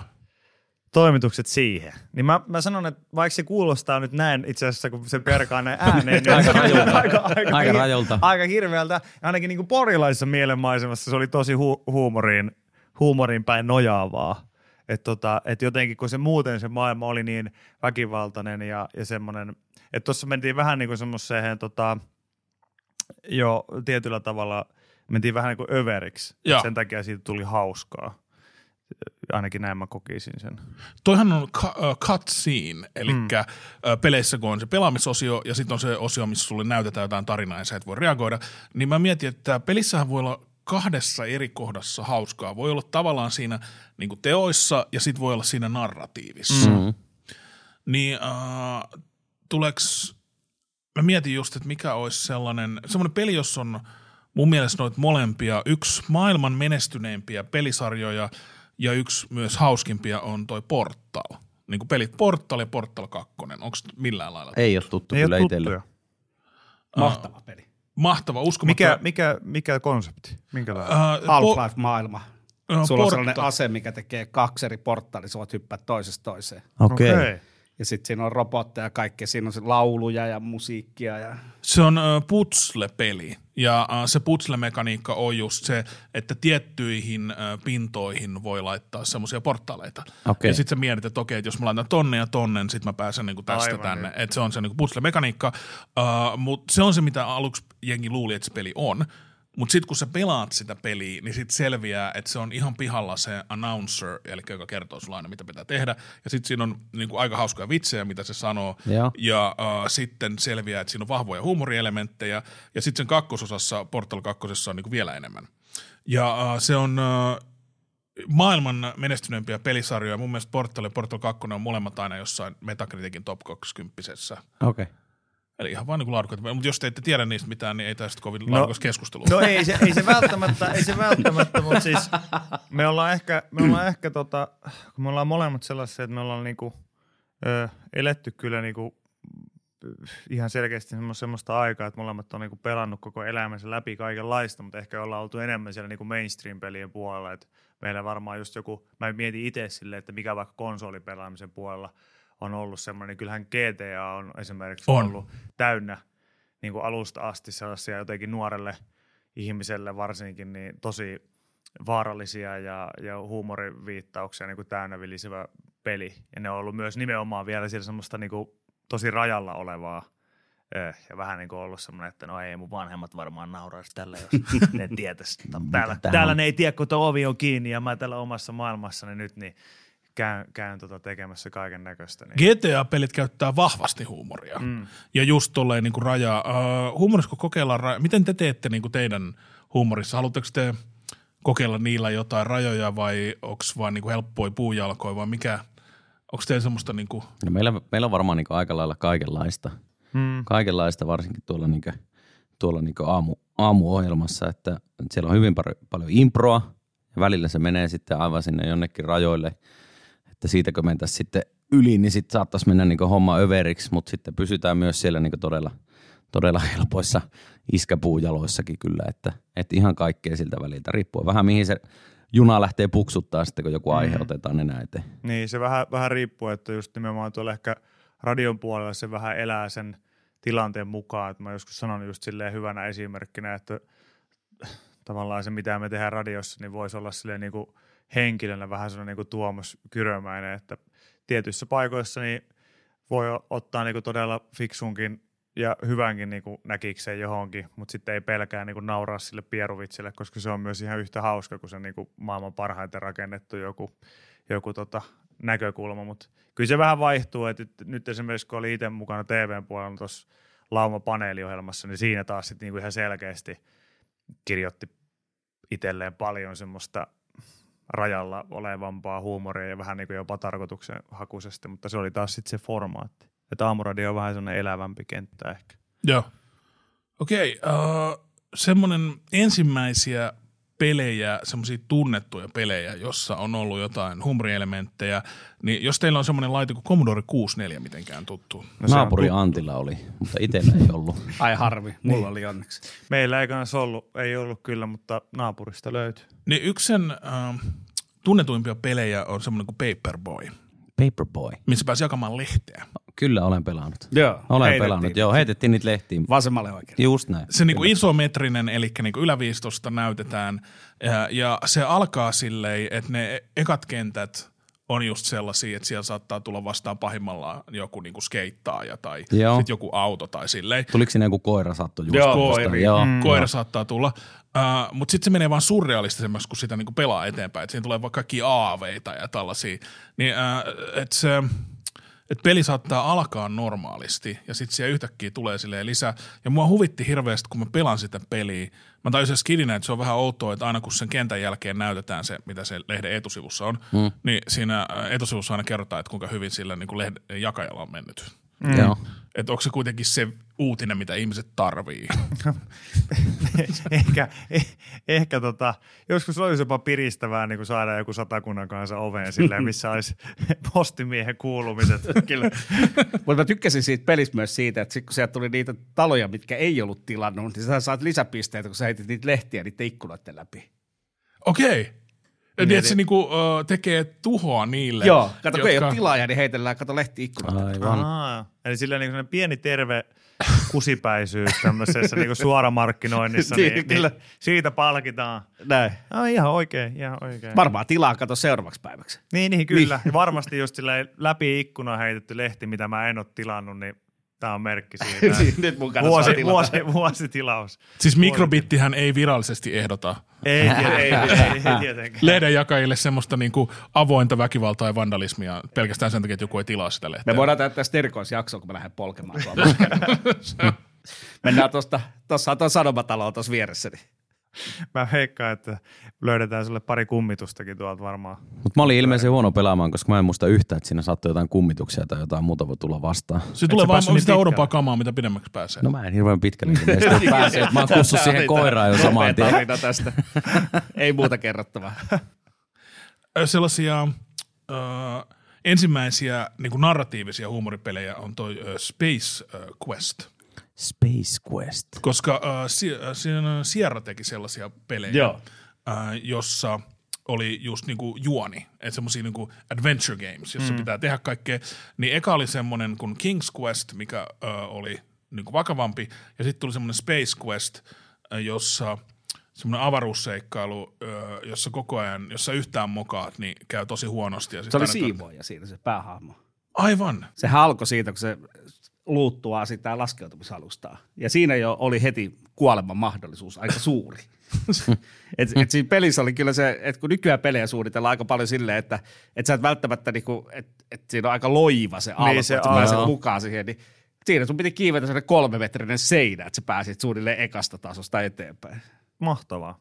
Toimitukset siihen. Niin mä, mä sanon, että vaikka se kuulostaa nyt näin itse asiassa, kun se perkaa näin ääneen, niin Aika rajulta. aika, aika, Aika hir- rajulta. Aika hirveältä. Ja ainakin niin kuin porilaisessa mielenmaisemassa se oli tosi hu- huumoriin, huumoriin päin nojaavaa. Että tota, et jotenkin, kun se muuten se maailma oli niin väkivaltainen ja, ja semmoinen, että tuossa mentiin vähän niin kuin semmoiseen tota, jo tietyllä tavalla, mentiin vähän niin kuin överiksi. Sen takia siitä tuli hauskaa. Ainakin näin mä kokisin sen. Toihan on äh, cutscene, eli mm. peleissä kun on se pelaamisosio ja sitten on se osio, missä sulle näytetään jotain tarinaa ja sä et voi reagoida, niin mä mietin, että pelissähän voi olla kahdessa eri kohdassa hauskaa. Voi olla tavallaan siinä niin kuin teoissa ja sitten voi olla siinä narratiivissa. Mm. Niin äh, tuleks, mä mietin just, että mikä olisi sellainen, semmoinen peli, jossa on mun mielestä noita molempia, yksi maailman menestyneimpiä pelisarjoja ja yksi myös hauskimpia on toi Portal. Niin kuin pelit Portal ja Portal 2. Onko millään lailla? Ei ole tuttu Ei kyllä ole itselle. tuttuja. Mahtava peli. Mahtava, uskomatta. Mikä, mikä, mikä konsepti? Minkälainen? Äh, Half-Life-maailma. po- Sulla on sellainen ase, mikä tekee kaksi eri portaalia, sä voit hyppää toisesta toiseen. Okei. Okay. Ja sitten siinä on robotteja ja kaikkea, siinä on se lauluja ja musiikkia. Ja... Se on putsle-peli ja se putsle-mekaniikka on just se, että tiettyihin pintoihin voi laittaa semmoisia portaaleita. Okei. Ja sitten sä mietit, että okei, että jos mä laitan tonne ja tonne, niin sitten mä pääsen niinku tästä Aivan tänne. niin. Että se on se niinku putsle-mekaniikka, uh, mutta se on se, mitä aluksi jengi luuli, että se peli on. Mutta sitten kun sä pelaat sitä peliä, niin sitten selviää, että se on ihan pihalla se announcer, eli joka kertoo sulle aina, mitä pitää tehdä. Ja sitten siinä on niinku aika hauskoja vitsejä, mitä se sanoo. Joo. Ja äh, sitten selviää, että siinä on vahvoja huumorielementtejä. Ja sitten sen kakkososassa, Portal 2 on niinku vielä enemmän. Ja äh, se on äh, maailman menestyneempiä pelisarjoja. Mun mielestä Portal ja Portal 2 on molemmat aina jossain Metacriticin top 20. Okei. Eli ihan vaan niin laadukkaita. Mutta jos te ette tiedä niistä mitään, niin ei tästä kovin No- laadukas keskustelu. No ei se, ei se välttämättä, ei se välttämättä, mutta siis me ollaan ehkä, me ollaan ehkä tota, kun me ollaan molemmat sellaisia, että me ollaan niinku, ö, eletty kyllä niinku, ihan selkeästi semmo- semmoista aikaa, että molemmat on niinku pelannut koko elämänsä läpi kaikenlaista, mutta ehkä ollaan oltu enemmän siellä niinku mainstream-pelien puolella, että meillä varmaan just joku, mä mietin itse silleen, että mikä vaikka konsolipelaamisen puolella on ollut semmoinen, niin kyllähän GTA on esimerkiksi On. ollut täynnä niin kuin alusta asti sellaisia jotenkin nuorelle ihmiselle varsinkin niin tosi vaarallisia ja, ja huumoriviittauksia niin kuin täynnä vilisevä peli. Ja ne on ollut myös nimenomaan vielä siellä semmoista niin kuin tosi rajalla olevaa eh, ja vähän niin kuin ollut semmoinen, että no ei mun vanhemmat varmaan nauraisi tällä, jos (laughs) ne tietäisi. Täällä, Tähän täällä on- ne ei tiedä, kun tuo ovi on kiinni ja mä täällä omassa maailmassani nyt, niin käyn, käyn tota tekemässä kaiken näköistä. Niin. GTA-pelit käyttää vahvasti huumoria. Mm. Ja just tolleen niin kuin rajaa. Uh, huumorissa kun kokeillaan raja, miten te teette niin kuin teidän huumorissa? Haluatteko te kokeilla niillä jotain rajoja vai onko vaan niin kuin helppoja puujalkoja vai mikä? Onko teillä semmoista niin kuin, No meillä, meillä on varmaan niinku aika lailla kaikenlaista. Mm. Kaikenlaista varsinkin tuolla, niinku, tuolla niinku aamu, aamuohjelmassa, että siellä on hyvin paljon, paljon improa ja välillä se menee sitten aivan sinne jonnekin rajoille, että siitä kun mentäisiin sitten yli, niin sitten saattaisi mennä niinku homma överiksi, mutta sitten pysytään myös siellä niinku todella, todella helpoissa iskäpuujaloissakin kyllä, että, että ihan kaikkea siltä väliltä riippuu vähän mihin se juna lähtee puksuttaa sitten, kun joku aihe Mm. otetaan nenä eteen. Niin, se vähän, vähän riippuu, että just nimenomaan tuolla ehkä radion puolella se vähän elää sen tilanteen mukaan. Että mä joskus sanon just silleen hyvänä esimerkkinä, että tavallaan se, mitä me tehdään radiossa, niin voisi olla silleen niin kuin henkilönä vähän sellainen niin Tuomas Kyrömäinen, että tietyissä paikoissa niin voi ottaa niin kuin todella fiksunkin ja hyvänkin niin kuin näkikseen johonkin, mutta sitten ei pelkää niin kuin nauraa sille pieruvitsille, koska se on myös ihan yhtä hauska kuin se niin kuin maailman parhaiten rakennettu joku, joku tota näkökulma, mutta kyllä se vähän vaihtuu, että nyt, esimerkiksi kun oli itse mukana TVn puolella tuossa Lauma-paneeliohjelmassa, niin siinä taas sitten niinku ihan selkeästi kirjoitti itselleen paljon semmoista rajalla olevampaa huumoria ja vähän niin kuin jopa tarkoituksen hakuisesti, mutta se oli taas sitten se formaatti. Että aamuradio on vähän semmoinen elävämpi kenttä ehkä. Joo. Okei, okay, uh, semmoinen ensimmäisiä pelejä, semmoisia tunnettuja pelejä, jossa on ollut jotain humorielementtejä, niin jos teillä on semmoinen laite kuin Commodore 64 mitenkään tuttu. No Naapuri tu- Antilla oli, mutta itsellä ei ollut. (laughs) Ai harmi, mulla niin. oli onneksi. Meillä ei kanssa ollut, ei ollut kyllä, mutta naapurista löytyy. Niin yksi sen uh, tunnetuimpia pelejä on semmoinen kuin Paperboy. Paperboy. Missä pääsi jakamaan lehteä. Kyllä olen pelannut. Joo, olen pelannut. Joo, heitettiin niitä lehtiin. Vasemmalle oikein. Just näin. Se niinku isometrinen, eli niinku yläviistosta näytetään. Ja, ja se alkaa silleen, että ne ekat kentät on just sellaisia, että siellä saattaa tulla vastaan pahimmillaan joku niinku skeittaaja tai sit joku auto tai silleen. Tuliko sinne joku koira saattu just Joo, koiri. Joo. Mm. koira saattaa tulla. Uh, Mutta sitten se menee vaan surrealistisemmaksi, kun sitä niinku pelaa eteenpäin. Et siinä tulee vaikka kaikki aaveita ja tällaisia. Niin, uh, että se että peli saattaa alkaa normaalisti ja sitten siellä yhtäkkiä tulee silleen lisää. Ja mua huvitti hirveästi, kun mä pelan sitä peliä. Mä taisin skidinä, että se on vähän outoa, että aina kun sen kentän jälkeen näytetään se, mitä se lehden etusivussa on, mm. niin siinä etusivussa aina kerrotaan, että kuinka hyvin sillä niin kuin lehden jakajalla on mennyt. Mm. Joo. Että onko se kuitenkin se uutinen, mitä ihmiset tarvii? (laughs) ehkä, eh, ehkä tota, joskus olisi jopa piristävää niin saada joku satakunnan kanssa oveen silleen, missä olisi postimiehen kuulumiset. (laughs) Kyllä. Mutta mä tykkäsin siitä pelistä myös siitä, että sit kun sieltä tuli niitä taloja, mitkä ei ollut tilannut, niin sä saat lisäpisteitä, kun sä heitit niitä lehtiä niiden ikkunoiden läpi. Okei. Okay. Niin, että se niinku, uh, tekee tuhoa niille. Joo, kato jotka... kun ei ole tilaaja, niin heitellään, kato lehti ikkunat. Aivan. Aa, eli sillä niin pieni terve kusipäisyys tämmöisessä niin suoramarkkinoinnissa, niin, niin, niin, siitä palkitaan. Näin. No, ihan oikein, ihan oikein. Varmaan tilaa kato seuraavaksi päiväksi. Niin, niin kyllä. Niin. varmasti just läpi ikkuna heitetty lehti, mitä mä en ole tilannut, niin Tämä on merkki siitä. Niin, (laughs) nyt mun vuosi, vuosi, vuosi, tilaus. Siis mikrobittihän ei virallisesti ehdota. Ei, ei, ei, ei, tietenkään. Lehden jakajille semmoista niin kuin avointa väkivaltaa ja vandalismia pelkästään sen takia, että joku ei tilaa sitä lehteä. Me voidaan tehdä tästä erikoisjaksoa, kun mä lähden polkemaan (laughs) Mennään tuosta, tuossa on tuo sanomatalo tuossa vieressä. Niin. (laughs) Mä veikkaan, että löydetään sulle pari kummitustakin tuolta varmaan. Mutta mä olin ilmeisesti huono pelaamaan, koska mä en muista yhtään, että siinä saattoi jotain kummituksia tai jotain muuta voi tulla vastaan. Se tulee vaan niin sitä oudompaa kamaa, mitä pidemmäksi pääsee. No mä en hirveän pitkälle (laughs) pääse. Mä oon kussut siihen koiraan jo samaan tien. tästä. (laughs) Ei muuta kerrottavaa. Sellaisia uh, ensimmäisiä niin kuin narratiivisia huumoripelejä on toi uh, Space uh, Quest – Space Quest. Koska äh, si- äh, Sierra teki sellaisia pelejä, Joo. Äh, jossa oli just niinku juoni, että semmoisia niinku adventure games, jossa mm. pitää tehdä kaikkea. Niin eka oli semmoinen kuin King's Quest, mikä äh, oli niinku vakavampi, ja sitten tuli semmoinen Space Quest, äh, jossa semmoinen avaruusseikkailu, äh, jossa koko ajan, jossa yhtään mokaat, niin käy tosi huonosti. Ja se oli siivoja siinä se päähahmo. Aivan. Se alkoi siitä, kun se luuttua sitä laskeutumisalustaa. Ja siinä jo oli heti kuoleman mahdollisuus aika suuri. (laughs) et, et siinä pelissä oli kyllä se, että kun nykyään pelejä suunnitellaan aika paljon silleen, että et sä et välttämättä, niinku, että et siinä on aika loiva se alku, niin se, että sä pääset mukaan siihen, niin siinä sun piti kiivetä sellainen kolmemetrinen seinä, että sä pääsit suunnilleen ekasta tasosta eteenpäin. Mahtavaa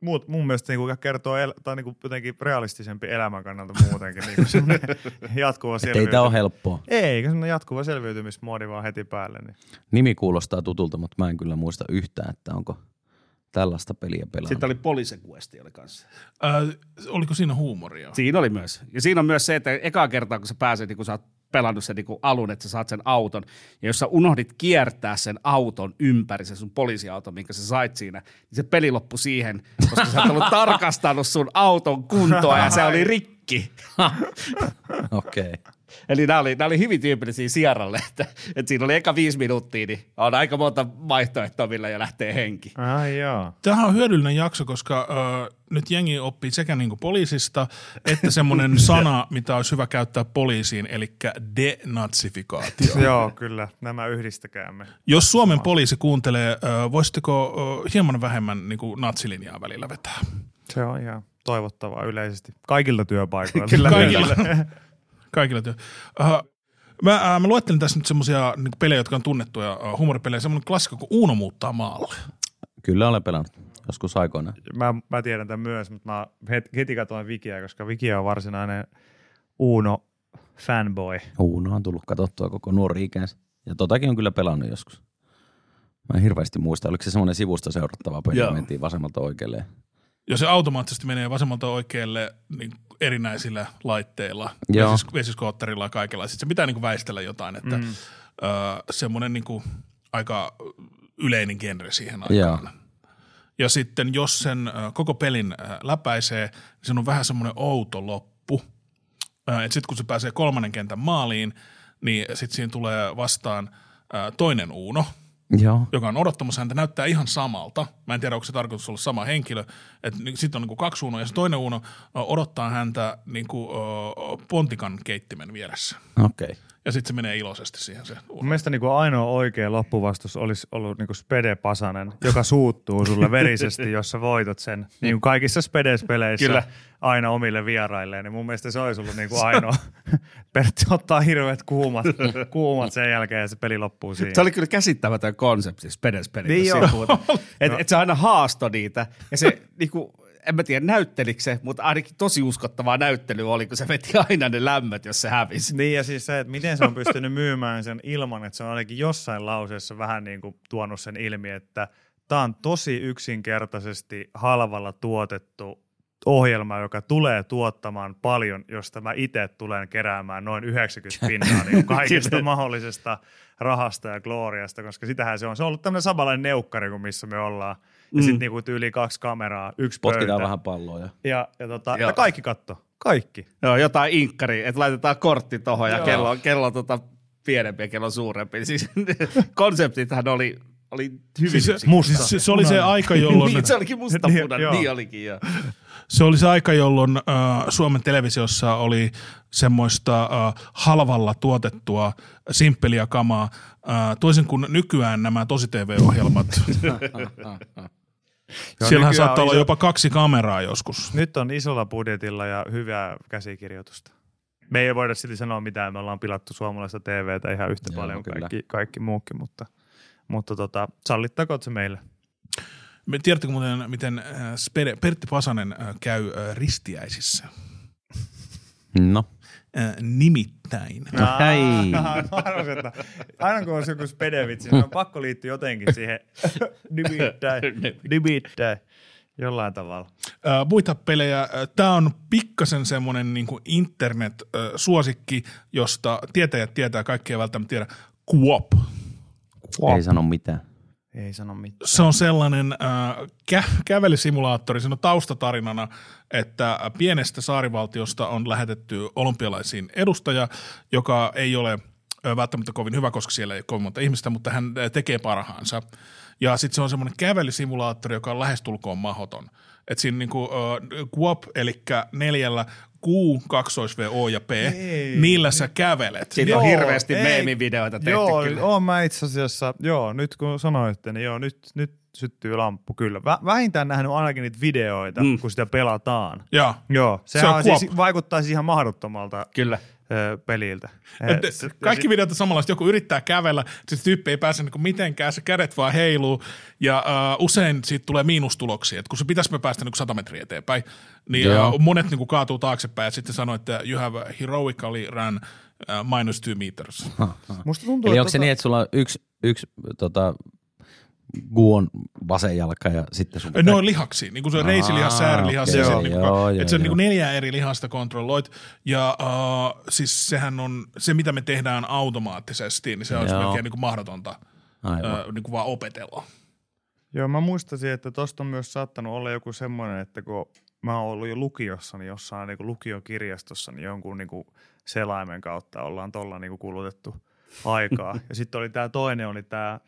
muut, mun mielestä niin kertoo el, tai niin jotenkin realistisempi elämän kannalta muutenkin. niin (laughs) jatkuva selviytymys. Ei tämä ole helppoa. Ei, semmoinen jatkuva selviytymismoodi vaan heti päälle. Niin. Nimi kuulostaa tutulta, mutta mä en kyllä muista yhtään, että onko tällaista peliä pelannut. Sitten oli Police Quest oli kanssa. Äh, oliko siinä huumoria? Siinä oli myös. Ja siinä on myös se, että eka kertaa kun sä pääset, niin kun sä oot pelannut sen niin alun, että sä saat sen auton, ja jos sä unohdit kiertää sen auton ympäri, se sun poliisiauto, minkä sä sait siinä, niin se peli loppui siihen, koska sä oot ollut (laughs) tarkastanut sun auton kuntoa ja se oli rikki. (laughs) Okei. Okay. Eli nämä oli, nämä oli hyvin tyypillisiä Sierralle, että, että siinä oli eka viisi minuuttia, niin on aika monta vaihtoehtoa, millä jo lähtee henki. Ai joo. Tämähän on hyödyllinen jakso, koska uh, nyt jengi oppii sekä niin kuin poliisista, että semmoinen (laughs) sana, mitä olisi hyvä käyttää poliisiin, eli denatsifikaatio. (laughs) joo, kyllä. Nämä yhdistäkäämme. Jos Suomen poliisi kuuntelee, uh, voisitteko uh, hieman vähemmän niin kuin natsilinjaa välillä vetää? Se on ihan toivottavaa yleisesti. Kaikilta työpaikoilta. (laughs) Kyllä, kaikilla. Kaikilla työ. Uh, mä, uh, mä luettelin tässä nyt semmoisia niin pelejä, jotka on tunnettuja uh, humoripelejä. Semmoinen klassikko kuin Uno muuttaa maalle. Kyllä olen pelannut joskus aikoina. Mä, mä tiedän tämän myös, mutta mä heti, heti katsoin Wikiä, koska Wiki on varsinainen Uno fanboy. Uno on tullut katsottua koko nuori ikänsä. Ja totakin on kyllä pelannut joskus. Mä en hirveästi muista, oliko se semmoinen sivusta seurattava peli, Joo. mentiin vasemmalta oikealle. Ja se automaattisesti menee vasemmalta oikealle niin erinäisillä laitteilla, vesis, vesiskootterilla ja kaikella. Sitten se pitää niin kuin väistellä jotain, että mm. ö, semmoinen niin kuin aika yleinen genre siihen aikaan. Joo. Ja sitten jos sen ö, koko pelin ö, läpäisee, niin se on vähän semmoinen outo loppu. Sitten kun se pääsee kolmannen kentän maaliin, niin sitten siinä tulee vastaan ö, toinen Uuno, Joo. joka on odottamassa häntä, näyttää ihan samalta. Mä en tiedä, onko se tarkoitus olla sama henkilö. Sitten on niinku kaksi Unoa ja se toinen Uno ö, odottaa häntä niinku, ö, pontikan keittimen vieressä. Okei. Okay. Ja sitten se menee iloisesti siihen se Mun Uno. mielestä niin ainoa oikea loppuvastus olisi ollut niin Spede Pasanen, joka suuttuu sulle (laughs) verisesti, jos sä voitat sen. Niin kuin kaikissa Spedes-peleissä Kyllä. aina omille vierailleen. Niin mun mielestä se olisi ollut niin kuin ainoa. (laughs) Pertti ottaa hirveät kuumat, (laughs) kuumat sen jälkeen ja se peli loppuu siihen. Se oli kyllä käsittämätön konsepti, Spedes-peli. Niin Niin joo. Että et se aina haasto niitä. Ja se, niinku, en mä tiedä näyttelikö se, mutta ainakin tosi uskottavaa näyttely oli, kun se veti aina ne lämmöt, jos se hävisi. Niin ja siis se, että miten se on pystynyt myymään sen ilman, että se on ainakin jossain lauseessa vähän niin kuin tuonut sen ilmi, että tämä on tosi yksinkertaisesti halvalla tuotettu ohjelma, joka tulee tuottamaan paljon, josta mä itse tulen keräämään noin 90 pinnaa niin (laughs) kaikesta mahdollisesta rahasta ja gloriasta, koska sitähän se on. Se on ollut tämmöinen samanlainen neukkari kuin missä me ollaan. Ja Mm. sitten niinku tyyli kaksi kameraa, yksi Potkitaan pöytä. vähän palloa. Ja... Ja, ja, tota, Joo. ja kaikki katto. Kaikki. Joo, jotain inkkari, että laitetaan kortti tohon ja Joo. kello, kello tota pienempi ja kello on suurempi. Siis (laughs) konseptithan oli, oli hyvin Siis se. Musta. siis se, se oli se aika, jolloin... (laughs) Niin, se olikin musta Niin, punainen, joo. niin olikin joo. Se oli se aika, jolloin äh, Suomen televisiossa oli semmoista äh, halvalla tuotettua simppeliä kamaa, äh, toisin kuin nykyään nämä tosi TV-ohjelmat. Joo, (laughs) Siellähän saattaa olla iso- jopa kaksi kameraa joskus. Nyt on isolla budjetilla ja hyvää käsikirjoitusta. Me ei voida silti sanoa mitään, me ollaan pilattu suomalaista TVtä ihan yhtä Joo, paljon kuin kaikki, kaikki muukin, mutta, mutta tota, sallittakoon se meille. Me tiedättekö muuten, miten äh, Spede, Pertti Pasanen äh, käy äh, ristiäisissä? No. Äh, nimittäin. No hei. (laughs) Mä arvasin, että aina kun on joku spedevitsi, niin on pakko liittyä jotenkin siihen (laughs) nimittäin, nimittäin jollain tavalla. Äh, muita pelejä. Tämä on pikkasen semmoinen niin internet-suosikki, josta tietäjät tietää, kaikki ei välttämättä tiedä. Quop. Ei sano mitään. Ei sano mitään. Se on sellainen äh, kä- kävelysimulaattori. Siinä on taustatarinana, että pienestä saarivaltiosta on lähetetty olympialaisiin edustaja, joka ei ole ö, välttämättä kovin hyvä, koska siellä ei ole kovin monta ihmistä, mutta hän ö, tekee parhaansa. Ja sitten se on semmoinen kävelysimulaattori, joka on lähestulkoon mahdoton. Et siinä niinku, Guap, eli neljällä Q, kaksois V, O ja P, Ei. niillä sä kävelet. Siitä Joo, on hirveästi ei. meemivideoita tehty Joo, kyllä. oon mä itse asiassa, joo, nyt kun sanoitte, niin joo, nyt, nyt syttyy lamppu kyllä. Vä, vähintään nähnyt ainakin niitä videoita, Mm. kun sitä pelataan. Ja, Joo, Se sehän on on siis, vaikuttaisi ihan mahdottomalta Kyllä. Ö, peliltä. Et, Et se- kaikki ja videot on samanlaista. Joku yrittää kävellä, sitten se tyyppi ei pääse niinku mitenkään, se kädet vaan heiluu. Ja uh, usein siitä tulee miinustuloksia. Et kun se pitäisi me päästä niinku 100 metriä eteenpäin, niin uh, monet niinku kaatuu taaksepäin ja sitten sanoo, että you have heroically run uh, minus two meters. sit- Musta tuntuu, Eli että onko se niin, että sulla on yksi, yksi tota, guon vasen jalka ja sitten sun Ne on lihaksi, niin kuin se Aa, reisilihas, säärilihas okei, ja sitten niin joo, että se on joo. niin neljää eri lihasta kontrolloit. Ja uh, siis sehän on, se mitä me tehdään automaattisesti, niin se on melkein niin kuin mahdotonta uh, niin kuin vaan opetella. Joo, mä muistasin, että tosta on myös saattanut olla joku semmoinen, että kun mä oon ollut jo lukiossa, niin jossain niin lukiokirjastossa, niin jonkun niin selaimen kautta ollaan tuolla niin kulutettu aikaa. (laughs) ja sitten oli tämä toinen, oli tämä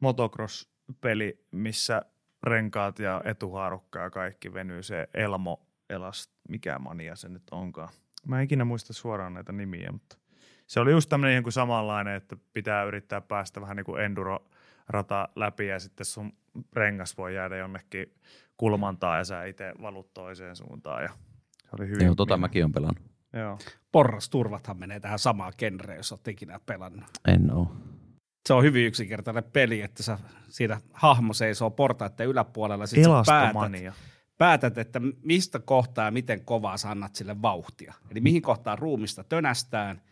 motocross-peli, missä renkaat ja etuhaarukka ja kaikki venyy se Elmo Elast, mikä mania se nyt onkaan. Mä en ikinä muista suoraan näitä nimiä, mutta se oli just tämmöinen ihan samanlainen, että pitää yrittää päästä vähän niin kuin enduro rata läpi ja sitten sun rengas voi jäädä jonnekin kulmantaan ja sä itse valut toiseen suuntaan ja se oli hyvin. Joo, tota mäkin on pelannut. Joo. Porrasturvathan menee tähän samaan genreen, jos olet ikinä pelannut. En oo. Se on hyvin yksinkertainen peli, että sä siinä hahmo seisoo portaiden yläpuolella. Sit sä päätät, Elastomania. päätät, että mistä kohtaa ja miten kovaa sä annat sille vauhtia. Eli mihin kohtaan ruumista tönästään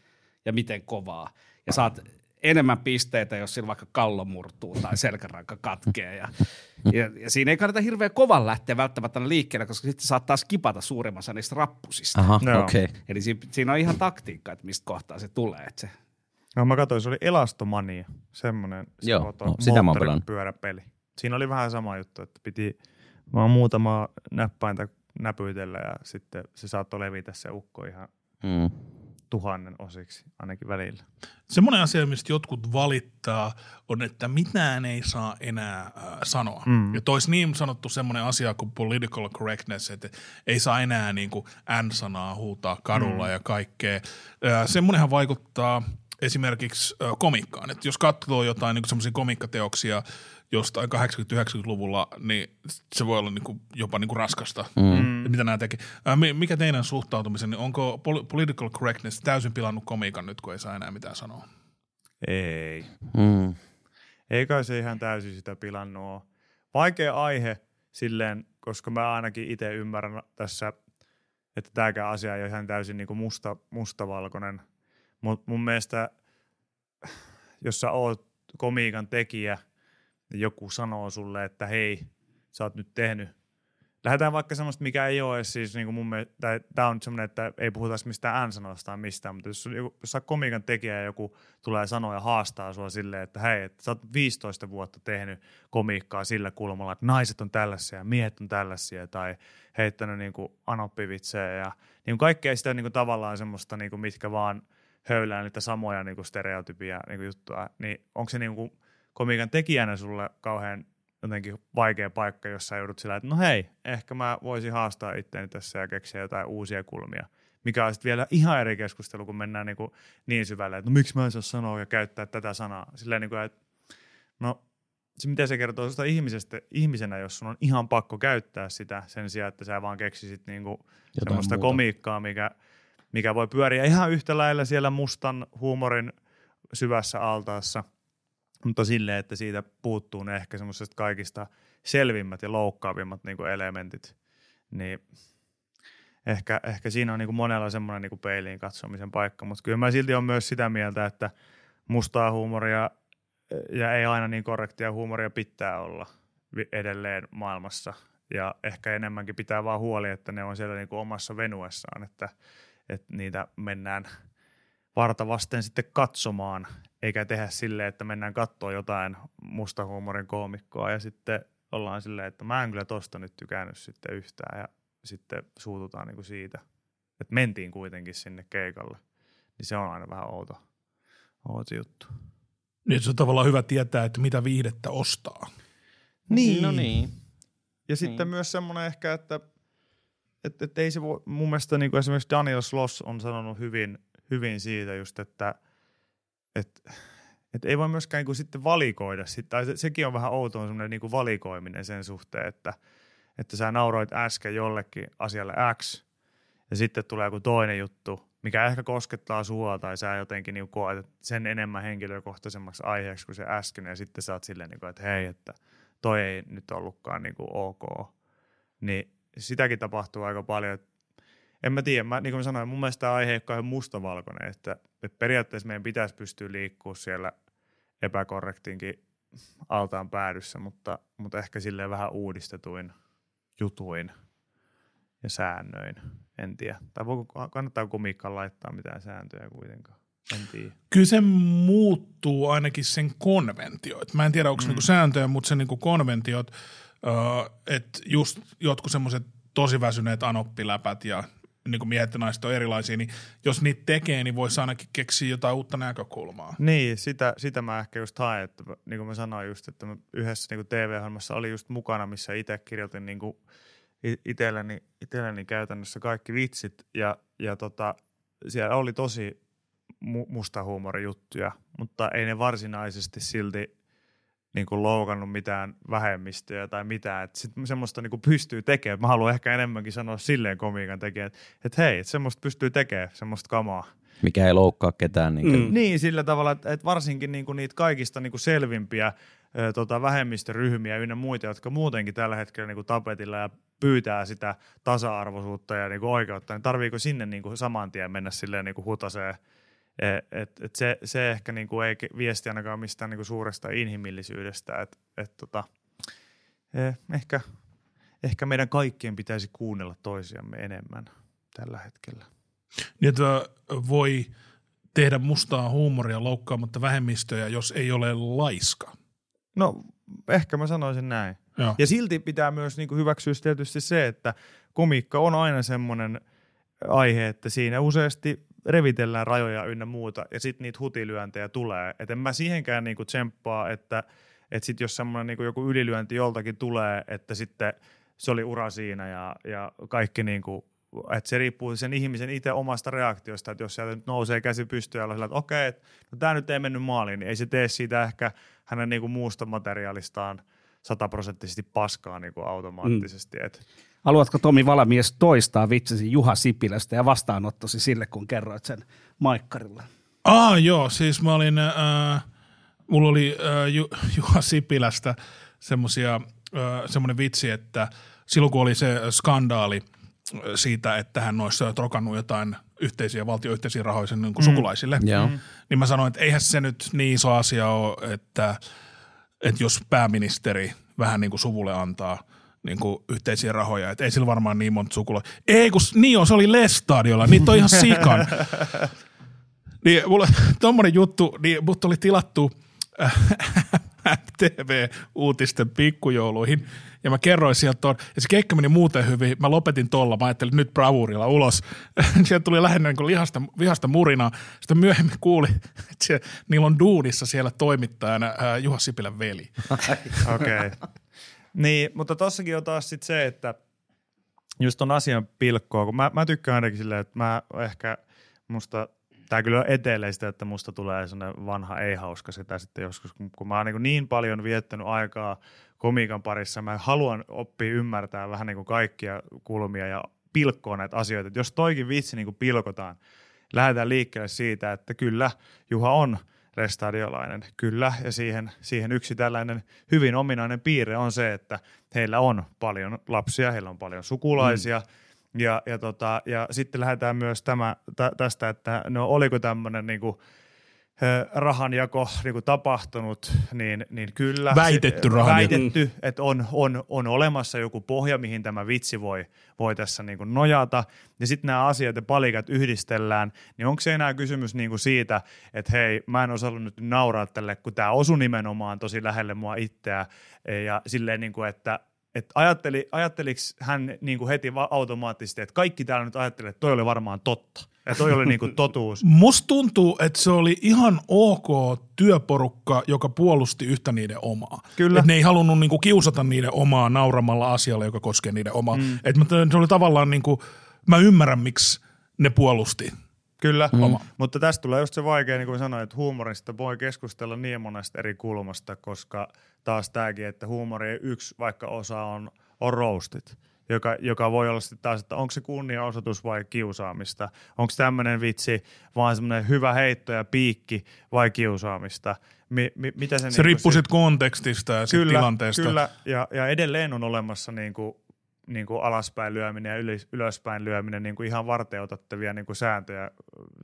ja miten kovaa. Ja saat enemmän pisteitä, jos sillä vaikka kallo murtuu tai selkäranka katkee. Ja, ja, ja siinä ei kannata hirveän kovan lähteä välttämättä liikkeelle, koska sitten saattaa skipata suurimmassa niistä rappusista. Aha, okei. Okay. Eli siinä, siinä on ihan taktiikka, että mistä kohtaa se tulee. Että se, No mä katsoin, se oli Elastomania, semmoinen se Joo, moto- no, sitä mä oon moottoripyöräpeli. Siinä oli vähän sama juttu, että piti vaan muutama näppäintä näpytellä ja sitten se saattoi levitä se ukko ihan Mm. tuhannen osiksi ainakin välillä. Semmoinen asia, mistä jotkut valittaa, on, että mitään ei saa enää äh, sanoa. Mm. Mm. Ja tois niin sanottu semmoinen asia kuin political correctness, että ei saa enää niin kuin N-sanaa huutaa kadulla mm. ja kaikkea. Äh, semmoinenhan vaikuttaa esimerkiksi komikkaan. Että jos katsoo jotain niin semmoisia komikkateoksia jostain 80-90-luvulla, niin se voi olla niin kuin, jopa niin kuin raskasta. Mm. Että mitä nämä teki. Mikä teidän suhtautumisen, niin onko pol- political correctness täysin pilannut komiikan nyt, kun ei saa enää mitään sanoa? Ei. Mm. Ei kai se ihan täysin sitä pilannut ole. Vaikea aihe silleen, koska mä ainakin itse ymmärrän tässä, että tämäkään asia ei ole ihan täysin niin kuin musta, mustavalkoinen. Mutta mun mielestä, jos sä oot komiikan tekijä, niin joku sanoo sulle, että hei, sä oot nyt tehnyt. Lähdetään vaikka semmoista, mikä ei ole siis niin kuin mun mielestä, tämä on semmoinen, että ei puhuta mistään n-sanoista tai mistään, mutta jos, joku- jos sä komiikan tekijä ja joku tulee sanoa ja haastaa sua silleen, että hei, että sä oot 15 vuotta tehnyt komiikkaa sillä kulmalla, että naiset on tällaisia ja miehet on tällaisia tai heittänyt niin kuin anoppivitsejä ja niin kuin kaikkea sitä niin kuin tavallaan semmoista, niin kuin mitkä vaan höylää niitä samoja niin kuin stereotypia niin kuin juttua, niin onko se niin kuin komiikan tekijänä sulle kauhean jotenkin vaikea paikka, jos sä joudut sillä, että no hei, ehkä mä voisin haastaa itteeni tässä ja keksiä jotain uusia kulmia. Mikä on sitten vielä ihan eri keskustelu, kun mennään niin, kuin niin syvälle, että no miksi mä en saa sanoa ja käyttää tätä sanaa. Silleen niin kuin, että no se mitä se kertoo sinusta ihmisestä, ihmisenä, jos sun on ihan pakko käyttää sitä sen sijaan, että sä vaan keksisit niin kuin semmoista muuta. komiikkaa, mikä, mikä voi pyöriä ihan yhtä lailla siellä mustan huumorin syvässä altaassa, mutta silleen, että siitä puuttuu ne ehkä semmoiset kaikista selvimmät ja loukkaavimmat niin kuin elementit, niin ehkä, ehkä siinä on niin kuin monella semmoinen niin kuin peiliin katsomisen paikka, mutta kyllä mä silti on myös sitä mieltä, että mustaa huumoria ja ei aina niin korrektia huumoria pitää olla edelleen maailmassa. Ja ehkä enemmänkin pitää vaan huoli, että ne on siellä niin kuin omassa venuessaan, että, että niitä mennään varta vasten sitten katsomaan, eikä tehdä silleen, että mennään katsoa jotain mustahuumorin koomikkoa ja sitten ollaan silleen, että mä en kyllä tosta nyt tykännyt sitten yhtään ja sitten suututaan niin kuin siitä, että mentiin kuitenkin sinne keikalle. Niin se on aina vähän outo, outo juttu. Niin se on tavallaan hyvä tietää, että mitä viihdettä ostaa. Niin. No niin. Ja sitten myös semmoinen ehkä, että et, et ei se voi, mun mielestä niin kuin esimerkiksi Daniel Sloss on sanonut hyvin, hyvin siitä just, että et, et ei voi myöskään niin kuin sitten valikoida. Sit, tai se, sekin on vähän outoa semmoinen niin kuin valikoiminen sen suhteen, että, että sä nauroit äsken jollekin asialle X ja sitten tulee joku toinen juttu, mikä ehkä koskettaa sua tai sä jotenkin niin koet sen enemmän henkilökohtaisemmaksi aiheeksi kuin se äsken ja sitten sä oot silleen, niin kuin, että hei, että toi ei nyt ollutkaan niin kuin ok. Niin sitäkin tapahtuu aika paljon. En mä tiedä, mä, niin kuin mä sanoin, mun mielestä tämä aihe ei ole mustavalkoinen, että, että periaatteessa meidän pitäisi pystyä liikkua siellä epäkorrektinkin altaan päädyssä, mutta, mutta ehkä silleen vähän uudistetuin jutuin ja säännöin, en tiedä. Tai voiko, kannattaa komiikkaan laittaa mitään sääntöjä kuitenkaan, en tiedä. Kyllä se muuttuu ainakin sen konventioit. Mä en tiedä, onko mm. niinku sääntöjä, mutta sen niinku konventiot, öö, että just jotkut semmoiset tosi väsyneet anoppiläpät ja niin kuin miehet ja naiset on erilaisia, niin jos niitä tekee, niin voisi ainakin keksiä jotain uutta näkökulmaa. Niin, sitä, sitä mä ehkä just haen, että niin kuin mä sanoin just, että mä yhdessä niin TV-ohjelmassa oli just mukana, missä itse kirjoitin niin kuin itselleni, itselleni käytännössä kaikki vitsit ja, ja tota, siellä oli tosi mu- musta huumorijuttuja, mutta ei ne varsinaisesti silti niin kuin loukannut mitään vähemmistöjä tai mitään. Että sit semmoista niin kuin pystyy tekemään. Mä haluan ehkä enemmänkin sanoa silleen komiikan tekijät, että, että hei, että semmoista pystyy tekemään, semmoista kamaa. Mikä ei loukkaa ketään. Niin Mm. Niin, sillä tavalla, että, että varsinkin niin kuin niitä kaikista niin kuin selvimpiä ö, tota, vähemmistöryhmiä ynnä muita, jotka muutenkin tällä hetkellä niin kuin tapetilla ja pyytää sitä tasa-arvoisuutta ja niin kuin oikeutta, niin tarviiko sinne niin kuin saman tien mennä silleen niin kuin hutaseen et, et, et se, se ehkä niinku ei viesti ainakaan mistään niinku suuresta inhimillisyydestä. Et, et tota, eh, ehkä, ehkä meidän kaikkien pitäisi kuunnella toisiamme enemmän tällä hetkellä. Niin, että voi tehdä mustaa huumoria loukkaamatta vähemmistöjä, jos ei ole laiska. No ehkä mä sanoisin näin. Joo. Ja silti pitää myös niinku hyväksyä tietysti se, että komiikka on aina semmoinen aihe, että siinä useasti revitellään rajoja ynnä muuta, ja sitten niitä hutilyöntejä tulee. Et en mä siihenkään niinku tsemppaa, että et sit jos semmoinen niinku joku ylilyönti joltakin tulee, että sitten se oli ura siinä ja, ja kaikki niinku, että se riippuu sen ihmisen itse omasta reaktiosta, että jos sieltä nyt nousee käsi pystyyn ja sillä, että okei, okay, no tämä nyt ei mennyt maaliin, niin ei se tee siitä ehkä hänen niinku muusta materiaalistaan sataprosenttisesti paskaa niinku automaattisesti. Mm. Et, Haluatko Tomi Valamies toistaa vitsesi Juha Sipilästä ja vastaanottosi sille, kun kerroit sen Maikkarilla? Ah joo, siis mä olin, äh, mulla oli äh, Ju, Juha Sipilästä semmosia, äh, semmoinen vitsi, että silloin kun oli se skandaali äh, siitä, että hän olisi trokannut jotain yhteisiä valtioyhteisiä rahoja sen niin kuin mm. sukulaisille, Joo. mm. niin mä sanoin, että eihän se nyt niin iso asia ole, että, että jos pääministeri vähän niin kuin suvulle antaa – niin kuin yhteisiä rahoja, että ei sillä varmaan niin monta sukula. Ei kun niin on, se oli Lestadiolla, niitä on ihan sikan. (laughs) niin mulle (laughs) tommonen juttu, niin mut oli tilattu äh, (laughs) TV-uutisten pikkujouluihin, ja mä kerroin sieltä ton, ja se keikka meni muuten hyvin, mä lopetin tolla, mä ajattelin että nyt bravurilla ulos. Sieltä tuli lähinnä niin lihasta, vihasta murinaa, sitten myöhemmin kuuli, että se, niillä on duunissa siellä toimittajana äh, Juha Sipilän veli. Okei. Okay. Niin, mutta tossakin on taas sit se, että just on asian pilkkoa, kun mä, mä tykkään ainakin silleen, että mä ehkä musta, tää kyllä on eteleistä, että musta tulee sellainen vanha ei-hauska sitä sitten joskus, kun mä oon niin, niin paljon viettänyt aikaa komiikan parissa, mä haluan oppia ymmärtää vähän niin kuin kaikkia kulmia ja pilkkoa näitä asioita, että jos toikin vitsi niin kuin pilkotaan, lähdetään liikkeelle siitä, että kyllä Juha on – restadiolainen. Kyllä, ja siihen, siihen yksi tällainen hyvin ominainen piirre on se, että heillä on paljon lapsia, heillä on paljon sukulaisia, mm. ja, ja, tota, ja sitten lähdetään myös tämä, tä, tästä, että no oliko tämmöinen niin kuin, rahanjako niin kuin tapahtunut, niin, niin kyllä. Väitetty rahanjako. Väitetty, että on, on, on olemassa joku pohja, mihin tämä vitsi voi, voi tässä niin kuin nojata. Ja sitten nämä asiat ja palikat yhdistellään, niin onko se enää kysymys niin kuin siitä, että hei, mä en osannut nyt nauraa tälle, kun tämä osui nimenomaan tosi lähelle mua itseä. Ja silleen, niin kuin, että että ajatteli, ajatteliko hän niin kuin heti automaattisesti, että kaikki täällä nyt ajattelee, että toi oli varmaan totta. Ja toi oli niin kuin totuus. (laughs) Musta tuntuu, että se oli ihan ok työporukka, joka puolusti yhtä niiden omaa. Kyllä. Et ne ei halunnut niin kuin kiusata niiden omaa nauramalla asialle, joka koskee niiden omaa. Mm. Et se oli tavallaan, niin kuin, mä ymmärrän, miksi ne puolusti Kyllä, mm. mutta tästä tulee just se vaikea, niin kuin sanoin, että huumorista voi keskustella niin monesta eri kulmasta, koska taas tämäkin, että huumori yksi vaikka osa on, on roastit, joka, joka voi olla sitten taas, että onko se kunniaosoitus vai kiusaamista, onko tämmöinen vitsi vaan semmoinen hyvä heitto ja piikki vai kiusaamista. Mi, mi, mitä se se niin riippuu sitten kontekstista ja sit kyllä, tilanteesta. Kyllä, ja, ja edelleen on olemassa niin kuin niin kuin alaspäin lyöminen ja ylös, ylöspäin lyöminen niin kuin ihan varteutettavia niin kuin sääntöjä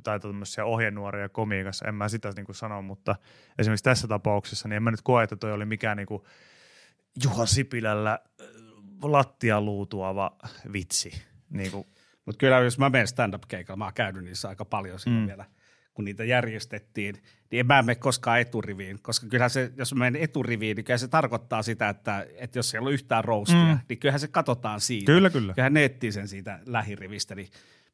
tai tämmöisiä ohjenuoria komiikassa, en mä sitä niin kuin sano, mutta esimerkiksi tässä tapauksessa niin en mä nyt koe, että toi oli mikään niin kuin Juha Sipilällä lattialuutuava vitsi. Niin kuin. Mutta kyllä jos mä menen stand-up-keikalla, mä oon käynyt niissä aika paljon silloin mm. vielä – kun niitä järjestettiin, niin en mä mene koskaan eturiviin, koska kyllähän se, jos mä menen eturiviin, niin kyllä se tarkoittaa sitä, että, että jos siellä on yhtään roustia, mm. niin kyllähän se katsotaan siitä. Kyllä, kyllä. Kyllähän ne etsii sen siitä lähirivistä, niin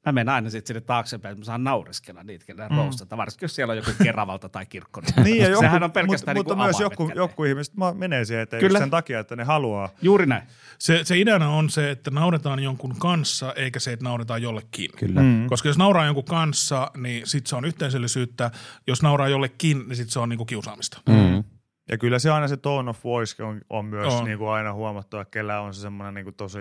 mä menen aina sitten sinne taaksepäin, että mä saan naureskella niitä, mm. roustata, varsinkin jos siellä on joku Keravalta tai kirkko. (laughs) niin, ja joku, Sehän on pelkästään mutta, niin mutta myös joku, joku ihmiset menee siihen eteen Kyllä. sen takia, että ne haluaa. Juuri näin. Se, se ideana on se, että nauretaan jonkun kanssa, eikä se, että nauretaan jollekin. Kyllä. Mm. Koska jos nauraa jonkun kanssa, niin sit se on yhteisöllisyyttä. Jos nauraa jollekin, niin sit se on niinku kiusaamista. Mm. Ja kyllä se aina se tone of voice on, on myös On. niin kuin aina huomattu, että kellä on se semmoinen niin kuin tosi,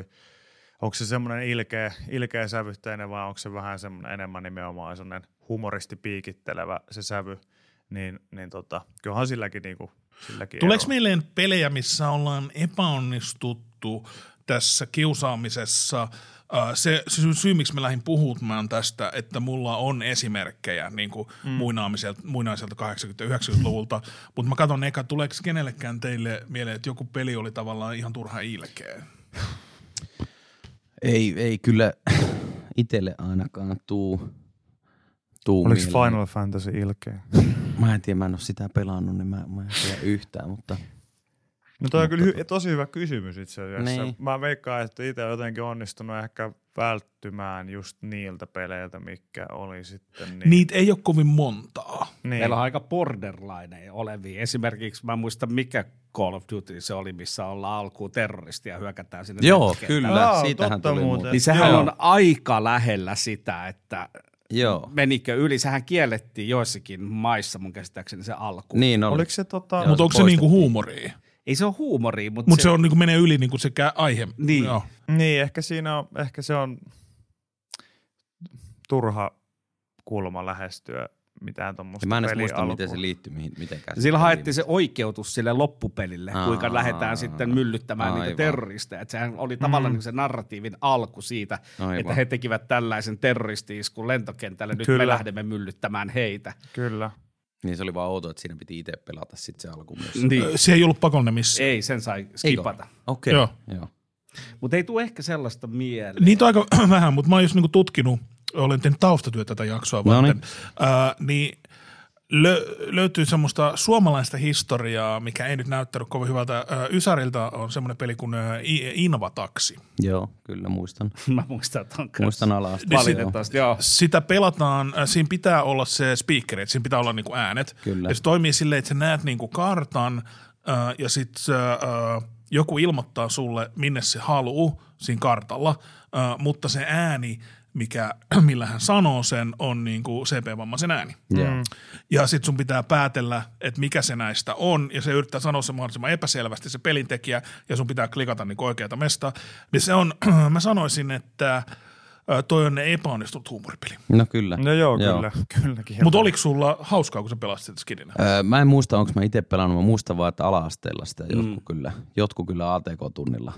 onko se semmoinen ilkeä, ilkeä sävytteinen vai onko se vähän semmoinen enemmän nimenomaan semmoinen humoristi piikittelevä se sävy, niin, niin tota, kyllähän silläkin, niin kuin, silläkin Tuleeko eroa. mieleen pelejä, missä ollaan epäonnistuttu tässä kiusaamisessa? Äh, Se syy, syy, miksi mä lähdin puhumaan tästä, että mulla on esimerkkejä niin kuin mm. muinaamiselta, muinaiselta 80-90-luvulta, mutta mä katson eka, tuleeko kenellekään teille mieleen, että joku peli oli tavallaan ihan turha ilkeä? Ei, ei kyllä itselle ainakaan tuu, tuu Oliko mieleen. Final Fantasy ilkeä? (laughs) Mä en tiedä, mä en ole sitä pelannut, niin mä, mä en tiedä yhtään, mutta No toi on kyllä hy- tosi hyvä kysymys itse asiassa. Niin. Mä veikkaan, että itse on jotenkin onnistunut ehkä välttymään just niiltä peleiltä, mikä oli sitten niin. Niitä ei ole kovin montaa. niin. Meillä on aika borderline olevia. Esimerkiksi mä en muista, mikä Call of Duty se oli, missä ollaan alkuun terroristia ja hyökätään sinne. joo, nettikentälle. kyllä, Aa, siitähän totta tuli muuten. Niin sehän Joo. on aika lähellä sitä, että Joo, menikö yli. Sehän kiellettiin joissakin maissa mun käsittääkseni se alku. niin oli. Oliko se tota... Mutta onko se niinku huumoria? Ei se ole huumoria, mutta Mutta se, on niinku menee yli niinku se kä- aihe. Niin. Joo. Niin, ehkä siinä on, ehkä se on turha kulma lähestyä mitään tuommoista Ja mä en edes peliä muista, miten se liittyy mihin, mitenkään. Sillä haettiin se oikeutus sille loppupelille, Aa, kuinka lähdetään sitten myllyttämään niitä aivan. terroristeja. Et sehän oli tavallaan Mm. niin se narratiivin alku siitä, Aivan. että he tekivät tällaisen terroristi-iskun lentokentälle, nyt Kyllä. me lähdemme myllyttämään heitä. Kyllä. Niin se oli vaan outo, että siinä piti itse pelata sitten se alku myös. Niin. Se ei ollut pakollinen missään. Ei, sen sai skipata. Okei, Joo. okay. joo. Mutta ei tule ehkä sellaista mieleen. Niitä on aika (clears throat) vähän, mutta mä oon just niinku tutkinut, olen tehnyt taustatyötä tätä jaksoa No varten, niin. Ää, niin lö- löytyy semmoista suomalaista historiaa, mikä ei nyt näyttänyt kovin hyvältä. Ysäriltä on semmoinen peli kuin Invataksi. Joo, kyllä muistan. (laughs) Mä muistan ton kanssa. Muistan alasta. Niin sit- Valitettavasti, joo. Sitä pelataan, siinä pitää olla se speakeri, että siinä pitää olla niinku äänet. Kyllä. Ja se toimii silleen, että sä näet niinku kartan ja sitten joku ilmoittaa sulle, minne se haluu siinä kartalla, mutta se ääni, mikä, (clears throat) millä hän sanoo sen, on niinku CP-vammaisen ääni. Joo. Mm. Ja sitten sun pitää päätellä, että mikä se näistä on, ja se yrittää sanoa se mahdollisimman epäselvästi se pelintekijä, ja sun pitää klikata niin oikeata mesta. Niin se on, (clears throat) mä sanoisin, että toi on ne epäonnistunut huumoripeli. No kyllä. No joo, Joo. kyllä. (laughs) Kylläkin. Mutta oliko sulla hauskaa, kun sä pelasit sitä skidinä? Öö, mä en muista, onko mä itse pelannut, mä muistan vaan, että ala-asteella sitä jotkut, kyllä, jotkut kyllä ATK-tunnilla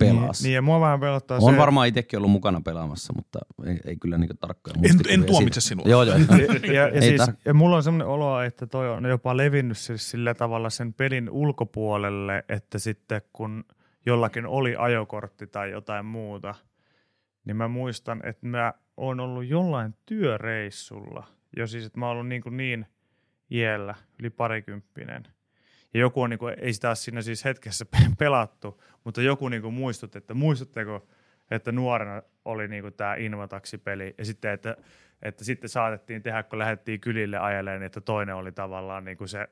pelas. Niin, niin, ja mua vähän pelottaa on se, varmaan itsekin ollut mukana pelaamassa, mutta ei, ei kyllä niinku tarkkoja En, en tuomitse sinua. Joo, joo. (laughs) ja, ja, Ei siis, tar- ja mulla on semmoinen olo, että toi on jopa levinnyt siis sillä tavalla sen pelin ulkopuolelle, että sitten kun jollakin oli ajokortti tai jotain muuta, niin mä muistan, että mä oon ollut jollain työreissulla, jo siis, että mä oon ollut niin, kuin niin iällä, yli parikymppinen. Ja joku on, niin kuin, ei sitä ole siinä siis hetkessä pe- pelattu, mutta joku niin kuin muistutti, että muistatteko, että nuorena oli niin kuin tämä Invataksi-peli, ja sitten, että, että sitten saatettiin tehdä, kun lähdettiin kylille ajeleen, että toinen oli tavallaan niin kuin se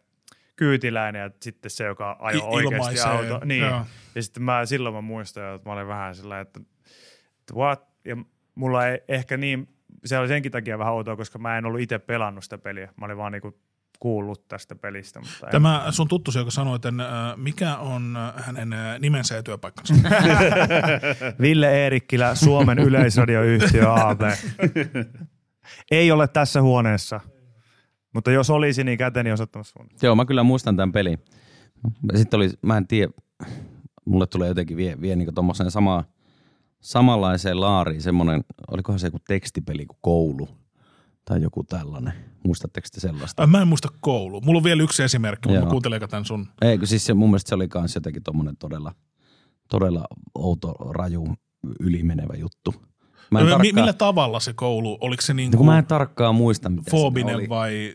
kyytiläinen ja sitten se, joka ajoi I- oikeasti auto. Niin. joo. Ja sitten mä, silloin mä muistan, että mä olin vähän sillä että, että what? Ja mulla ei ehkä niin, se oli senkin takia vähän outoa, koska mä en ollut itse pelannut sitä peliä. Mä olin vaan niinku kuullut tästä pelistä. Mutta en. Tämä sun tuttusi, joka sanoi, että äh, mikä on äh, hänen äh, nimensä ja työpaikkansa. (laughs) Ville Eerikkilä, Suomen yleisradioyhtiö AB. ei ole tässä huoneessa. Mutta jos olisi, niin käteni osoittamassa suunnasta. Joo, mä kyllä muistan tämän pelin. Sitten oli, mä en tiedä, mulle tulee jotenkin vie, vie niin samaan, samanlaiseen laariin semmoinen, olikohan se joku tekstipeli kuin koulu tai joku tällainen. Muistatteko te sellaista? Mä en muista koulu. Mulla on vielä yksi esimerkki, mutta Joo. mä kuuntelen eka tämän sun. Ei, siis se, mun mielestä se oli kans jotenkin tommonen todella, todella outo, raju, ylimenevä juttu. Mä en Mi- tarkkaan, Millä tavalla se koulu, oliko se no, niinku kun mä en tarkkaan muista, mitä foobinen se oli. vai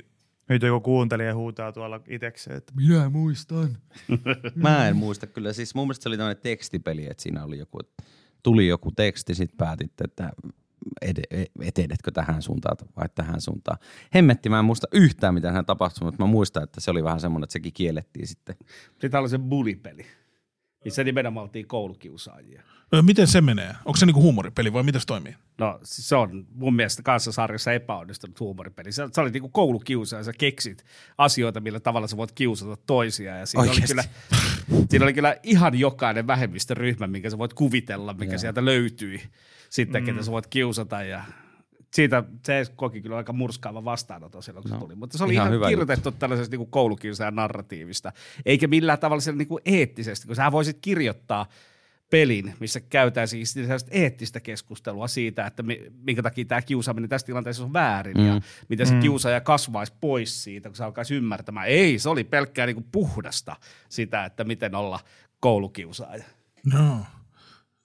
Nyt joku kuuntelija huutaa tuolla itekseen, että minä muistan. (laughs) Mä en muista kyllä. Siis mun mielestä se oli tämmöinen tekstipeli, että siinä oli joku, tuli joku teksti, sit päätitte, että ed- etenetkö tähän suuntaan vai tähän suuntaan. Hemmetti, mä en muista yhtään, mitä hän tapahtui, mutta mä muistan, että se oli vähän semmoinen, että sekin kiellettiin sitten. Sitten oli se bulipeli. Niin se nimenomaan oltiin koulukiusaajia. Ö, Miten se menee? Onko se niinku huumoripeli vai miten se toimii? No siis se on mun mielestä kanssa sarjassa epäonnistunut huumoripeli. Sä, sä olit niinku koulukiusaaja ja sä keksit asioita, millä tavalla sä voit kiusata toisia. Ja siinä oli, kyllä, siinä oli kyllä ihan jokainen vähemmistöryhmä, minkä sä voit kuvitella, mikä Joo. sieltä löytyi sitten, mm. ketä sä voit kiusata. Ja siitä se koki kyllä aika murskaava vastaanoton silloin, kun no, se tuli. Mutta se oli ihan ihan, kirjoitettu tällaisesta niinku koulukiusaajan narratiivista, eikä millään tavalla siellä niinku eettisesti, kun sä voisit kirjoittaa pelin, missä käytetään siis sellaista eettistä keskustelua siitä, että mi- minkä takia tämä kiusaaminen tässä tilanteessa on väärin mm. ja miten se Mm. kiusaaja kasvaisi pois siitä, kun se alkaisi ymmärtämään. Ei, se oli pelkkää niinku puhdasta sitä, että miten olla koulukiusaaja. No.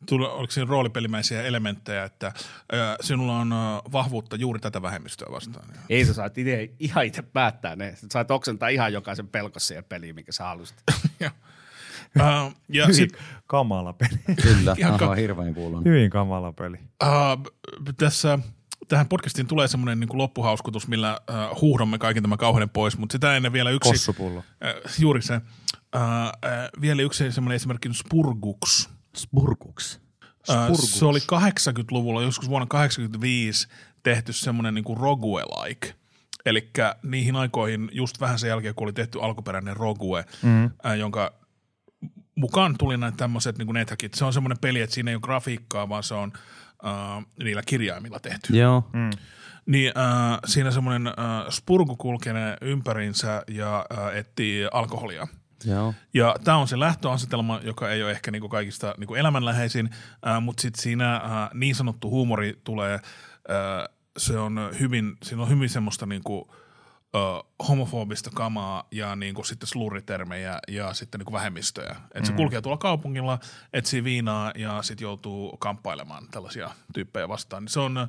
Tuli, oliko siinä roolipelimäisiä elementtejä, että ö, sinulla on ö, vahvuutta juuri tätä vähemmistöä vastaan? Ei sä saat ite, ihan itse päättää ne. Sä saat oksentaa ihan jokaisen pelkossa siihen peliin, minkä sä haluaisit. (laughs) ja ö, ja sit, kamala peli. Kyllä, Ihan ka- hirveän kuulun. Hyvin kamala peli. Uh, tässä tähän podcastiin tulee semmoinen niin loppuhauskutus, millä uh, huuhdomme kaiken tämän kauheuden pois, mutta sitä ennen vielä yksi, Kossupullo. uh, juuri se, uh, uh, vielä yksi semmoinen esimerkki Spurguks. Spurkuks. Uh, Spurguks. se oli 80-luvulla, joskus vuonna 85 tehty semmoinen niin Rogue-like. Eli niihin aikoihin, just vähän sen jälkeen, kun oli tehty alkuperäinen Rogue, Mm. ää, jonka mukaan tuli näitä tämmöiset niin nethackit. Se on semmoinen peli, että siinä ei ole grafiikkaa, vaan se on äh, niillä kirjaimilla tehty. Joo. Mm. Niin äh, siinä semmoinen äh, spurgu kulkenee ympärinsä ja äh, etsii alkoholia. Joo. Ja tämä on se lähtöasetelma, joka ei ole ehkä niinku kaikista niinku elämänläheisin, äh, mutta sitten siinä äh, niin sanottu huumori tulee, äh, se on hyvin, siinä on hyvin semmoista niinku, äh, homofobista kamaa ja niinku sitten slurritermejä ja sitten niinku vähemmistöjä. Et se kulkee tuolla kaupungilla, etsii viinaa ja sitten joutuu kamppailemaan tällaisia tyyppejä vastaan. Se on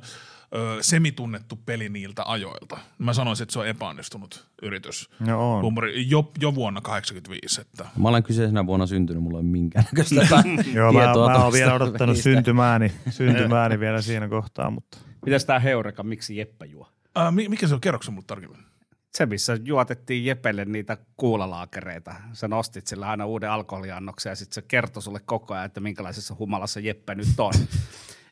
ö, semitunnettu peli niiltä ajoilta. Mä sanoisin, että se on epäonnistunut yritys. No on. Huumori, jo, jo vuonna 85, että Mä olen kyseisenä vuonna syntynyt, mulla ei ole minkäännäköistä (laughs) Joo, mä, mä oon vielä odottanut syntymääni, syntymääni (laughs) vielä siinä kohtaa, mutta Mitäs tää Heureka, miksi Jeppe juo? Ää, mi- mikä se on? Kerroksä mulle tarkemmin? Se, missä juotettiin Jepelle niitä kuulalaakereita. Sä nostit sillä aina uuden alkoholiannoksen ja sitten se kertoi sulle koko ajan, että minkälaisessa humalassa Jeppe nyt on.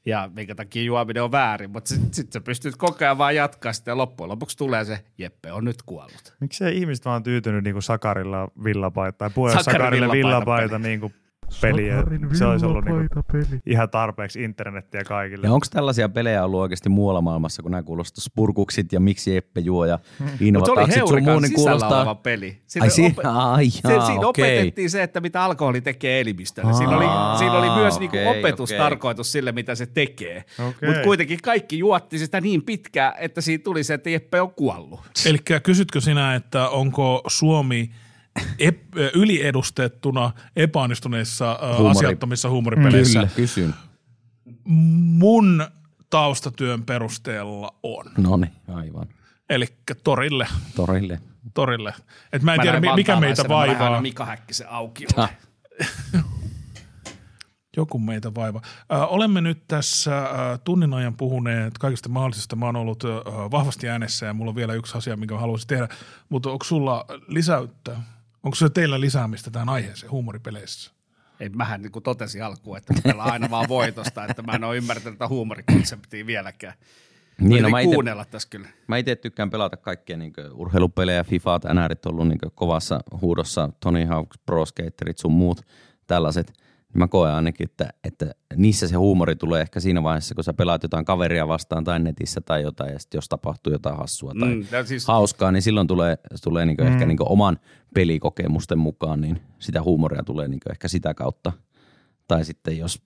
Ja minkä takia juominen on väärin, mutta sitten sit sä pystyt koko ajan vaan jatkaa sitä ja loppujen lopuksi tulee se, Jeppe on nyt kuollut. miksei ihmiset vaan tyytynyt niinku Sakarilla villapaita tai Sakarin Sakarilla villapaita villapaita niinku peliä. Se olisi ollut niinku ihan tarpeeksi internettiä kaikille. Ja onko tällaisia pelejä ollut oikeasti muualla maailmassa, kun nämä kuulostaa spurkuksit ja miksi Jeppe juo ja Mutta se oli innovataksit sun muu, niin sisällä oleva kuulostaa... peli. Siinä, Ai, si- ope- ai jaa, siinä okei. opetettiin se, että mitä alkoholi tekee elimistölle. Siinä oli, siinä oli myös niinku okei, opetustarkoitus sille, mitä se tekee. Okei. Mutta kuitenkin kaikki juotti sitä niin pitkään, että siitä tuli se, että Jeppe on kuollut. Eli kysytkö sinä, että onko Suomi ep- yliedustettuna epäonnistuneissa Huumori- asiattomissa huumoripeleissä? Kyllä, kysyn. Mun taustatyön perusteella on. No niin, aivan. Eli torille. Torille. torille. Et mä en Mä tiedä, mi- mikä meitä mä vaivaa. aina Mika Häkkisen auki. Ah. (laughs) Joku meitä vaivaa. Ö, olemme nyt tässä ö, tunnin ajan puhuneet kaikista mahdollisista. Mä oon ollut ö, vahvasti äänessä ja mulla on vielä yksi asia, minkä mä haluaisin tehdä. Mutta onko sulla lisäyttä? Onko se teillä lisäämistä tähän aiheeseen huumoripeleissä? Ei, mähän niin kuin totesin alkuun, että mä aina vaan voitosta, että mä en ole ymmärtänyt tätä huumorikonseptia vieläkään. Niin, no mä ite, kuunnella tässä kyllä. mä ite tykkään pelata kaikkia niin urheilupelejä, FIFAt, NRit on ollut niin kovassa huudossa, Tony Hawk, Pro Skaterit, sun muut tällaiset. Mä koen ainakin, että, että niissä se huumori tulee ehkä siinä vaiheessa, kun sä pelaat jotain kaveria vastaan tai netissä tai jotain, ja sitten jos tapahtuu jotain hassua tai Mm, siis, hauskaa, niin silloin tulee, tulee niin ehkä niin oman pelikokemusten mukaan, niin sitä huumoria tulee niin ehkä sitä kautta. Tai sitten jos,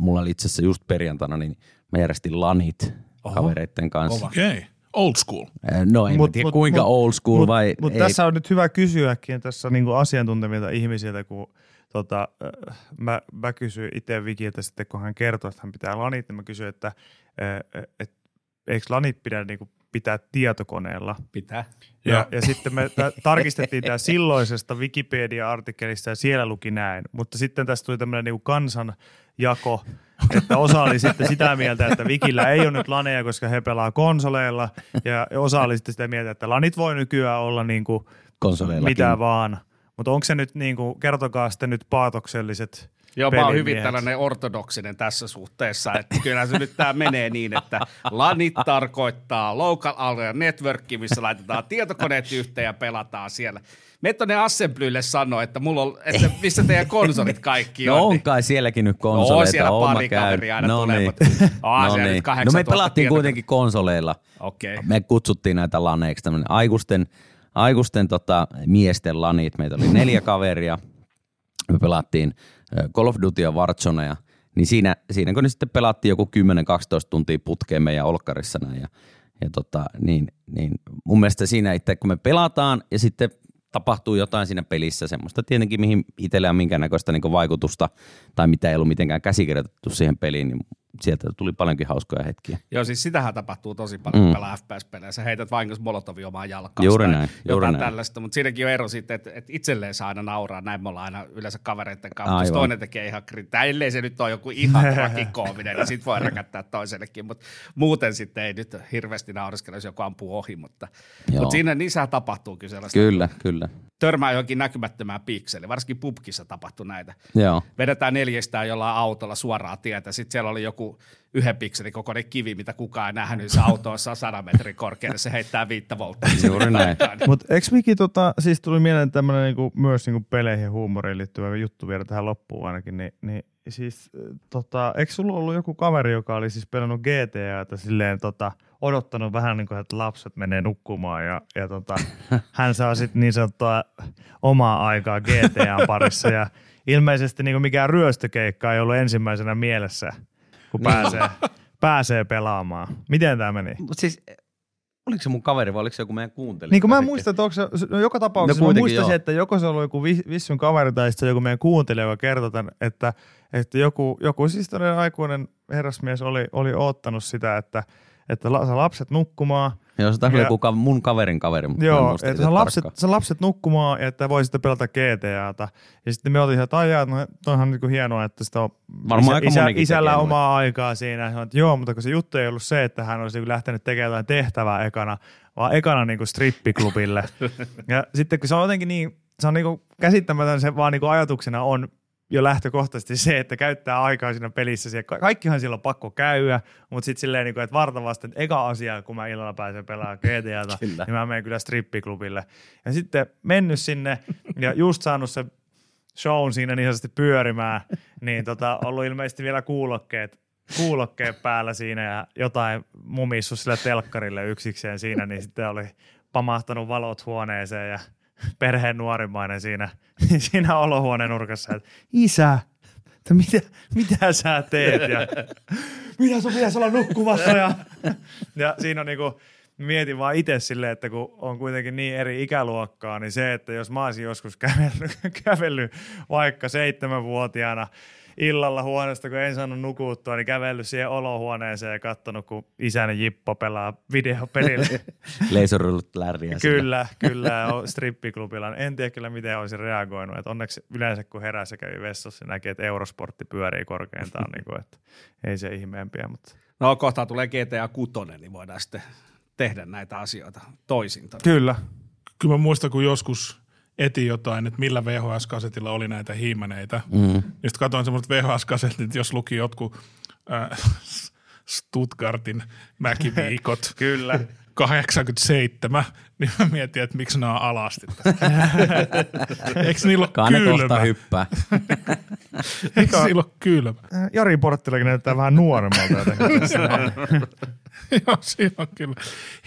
mulla oli itse asiassa just perjantaina, niin mä järjestin lanit Oho. kavereiden kanssa. Okei. Okay. Old school. Eh, No en mut, tiedä kuinka old school mut, vai Mutta ei. tässä on nyt hyvä kysyäkin tässä niinku asiantuntemilta ihmisiltä, kun tota, äh, mä, mä kysyin itse Vikiltä sitten, kun hän kertoi, että hän pitää lanit, niin mä kysyin, että äh, et, eikö lanit pidä niinku pitää tietokoneella. pitää. Ja, Joo. ja sitten me tarkistettiin tämä (laughs) silloisesta Wikipedia-artikkelista ja siellä luki näin. Mutta sitten tästä tuli tämmöinen niinku kansanjako, että osa oli sitten sitä mieltä, että Wikillä ei ole nyt laneja, koska he pelaa konsoleilla. Ja osa oli sitten sitä mieltä, että lanit voi nykyään olla niinku konsoleillakin. mitä vaan. Mutta onko se nyt, niin kuin, kertokaa sitten nyt paatokselliset Joo, mä oon hyvin tällainen ortodoksinen tässä suhteessa, että kyllä se nyt tämä menee niin, että LANit tarkoittaa Local Area Network, missä laitetaan tietokoneet yhteen ja pelataan siellä. Me tuonne Assemblylle sanoa, että, mulla on, että missä teidän konsolit kaikki No on. on niin- kai sielläkin nyt konsoleita. No, siellä oon mä pari kaveria aina no tulee, niin. mutta onhan no, siellä niin. no 8000 me pelattiin tietokonetta. kuitenkin konsoleilla. Okei. Me kutsuttiin näitä laneiksi, tämmöinen aikuisten, aikuisten tota, miesten lanit. Meitä oli neljä kaveria. Me pelattiin Call of Duty ja. Niin siinä, siinä kun ne sitten pelattiin joku 10-12 tuntia putkeen meidän olkkarissa näin. Ja, ja tota, niin, niin mun mielestä siinä itse, kun me pelataan ja sitten tapahtuu jotain siinä pelissä, semmoista tietenkin, mihin itsellä on minkäännäköistä niin vaikutusta tai mitä ei ollut mitenkään käsikirjoitettu siihen peliin, niin sieltä tuli paljonkin hauskoja hetkiä. Joo, siis sitähän tapahtuu tosi paljon, Mm. pelaa FPS-pelejä. Sä heität vahingossa molotovia omaan jalkaan. Juuri näin, juuri jotain näin. tällaista, mutta siinäkin on ero sitten, että, että itselleen saa aina nauraa. Näin me ollaan aina yleensä kavereiden kanssa. Jos Aivan. toinen tekee ihan krittää, ellei se nyt ole joku ihan trakikoominen, niin sit voi räkättää toisellekin. Mutta muuten sitten ei nyt hirveästi nauriskella, jos joku ampuu ohi. Mutta, Joo. mutta siinä niissä tapahtuu kyllä sellaista. Kyllä, kyllä. Törmää johonkin näkymättömään pikseliin. Varsinkin pubkissa tapahtui näitä Joo. vedetään neljästään jollain autolla suoraa tietä. Sitten siellä oli joku yhden pikselin kokoinen kivi, mitä kukaan ei nähnyt. Se auto on 100 metrin korkealla, se heittää viittä volttia. Juuri näin. Mutta eikö Miki, tota, siis tuli mieleen tämmöinen niinku, myös niinku peleihin ja huumoriin liittyvä juttu vielä tähän loppuun ainakin, niin, niin siis tota, eikö sulla ollut joku kaveri, joka oli siis pelannut GTAta silleen tota, odottanut vähän niin kuin, että lapset menee nukkumaan ja, ja tota, (laughs) hän saa sitten niin sanottua omaa aikaa GTAn parissa ja ilmeisesti niin kuin mikään ryöstökeikka ei ollut ensimmäisenä mielessä, kun pääsee, pääsee pelaamaan. Miten tämä meni? Mut siis, oliko se mun kaveri vai oliko se joku meidän kuuntelija? Niin kuin mä muista, että onko se, no joka tapauksessa No mä muistasin, joo. että joko se oli joku vi- vissun kaveri tai sitten joku meidän kuuntelija, joka kertoi tämän, että, että joku, joku siis aikuinen herrasmies oli, oli oottanut sitä, että, että saa lapset nukkumaan. Joo, se taisi olla Ja- joku ka- mun kaverin kaveri, Joo, että saa lapset, saa lapset nukkumaan ja että voi sitten pelata GTAta. Ja sitten me oltiin ihan, että jaa, no, toihan niin hienoa, että sitä on Varmaan aika monikin isällä tekee omaa aikaa siinä. Ja sanoin, että joo, mutta kun se juttu ei ollut se, että hän olisi lähtenyt tekemään jotain tehtävää ekana, vaan ekana niin kuin strippiklubille. (laughs) ja sitten kun se on jotenkin niin, se on niin kuin käsittämätön, se vaan niin kuin ajatuksena on jo lähtökohtaisesti se, että käyttää aikaa siinä pelissä. Siellä, ka- kaikkihan siellä on pakko käydä, mutta sitten silleen, niin kuin, että vartavasti, että eka asia, kun mä illalla pääsen pelaamaan GTAta, (laughs) Kyllä. niin mä menen kyllä strippiklubille. Ja sitten mennyt sinne ja just saanut se shown siinä niin sanotusti pyörimään, niin tota, ollut ilmeisesti vielä kuulokkeet, kuulokkeet päällä siinä ja jotain mumissu sille telkkarille yksikseen siinä, niin sitten oli pamahtanut valot huoneeseen ja perheen nuorimmainen siinä, (laughs) siinä olohuoneen nurkassa, että isä, että mitä, mitä sä teet ja minä sun pitäisi olla nukkumassa ja, (laughs) ja siinä on niinku, mietin vaan itse silleen, että kun on kuitenkin niin eri ikäluokkaa, niin se, että jos mä olisin joskus (laughs) kävellyt, kävellyt vaikka seitsemänvuotiaana illalla huoneesta, kun en saanut nukuttua, niin kävellyt siihen olohuoneeseen ja katsonut, kun isäni Jippo pelaa videopelillä. (laughs) Laserrullut läriä. siellä. kyllä, kyllä, on strippiklubilla. En tiedä kyllä, miten olisin reagoinut. Et onneksi yleensä, kun heräsi ja kävi vessassa, näki, että eurosportti pyörii korkeintaan, (laughs) niin kuin, että ei se ihmeempiä, mutta No kohta tulee GTA 6, niin voidaan sitten tehdä näitä asioita toisin. Kyllä. Kyllä mä muistan, kun joskus etin jotain, että millä VHS-kasetilla oli näitä hiimeneitä. Mm. Ja sitten katsoin semmoiset VHS-kasetit, jos luki jotkut äh, (laughs) Stuttgartin mäkiviikot. (laughs) Kyllä. 87, niin mä mietin, että miksi nämä on alasti. (laughs) Eikö niillä ole kohta kylmä? hyppää. Eikö niillä ole kylmä? Jari Porttilakin näyttää vähän nuoremmalta jotenkin. Joo, siinä on kyllä.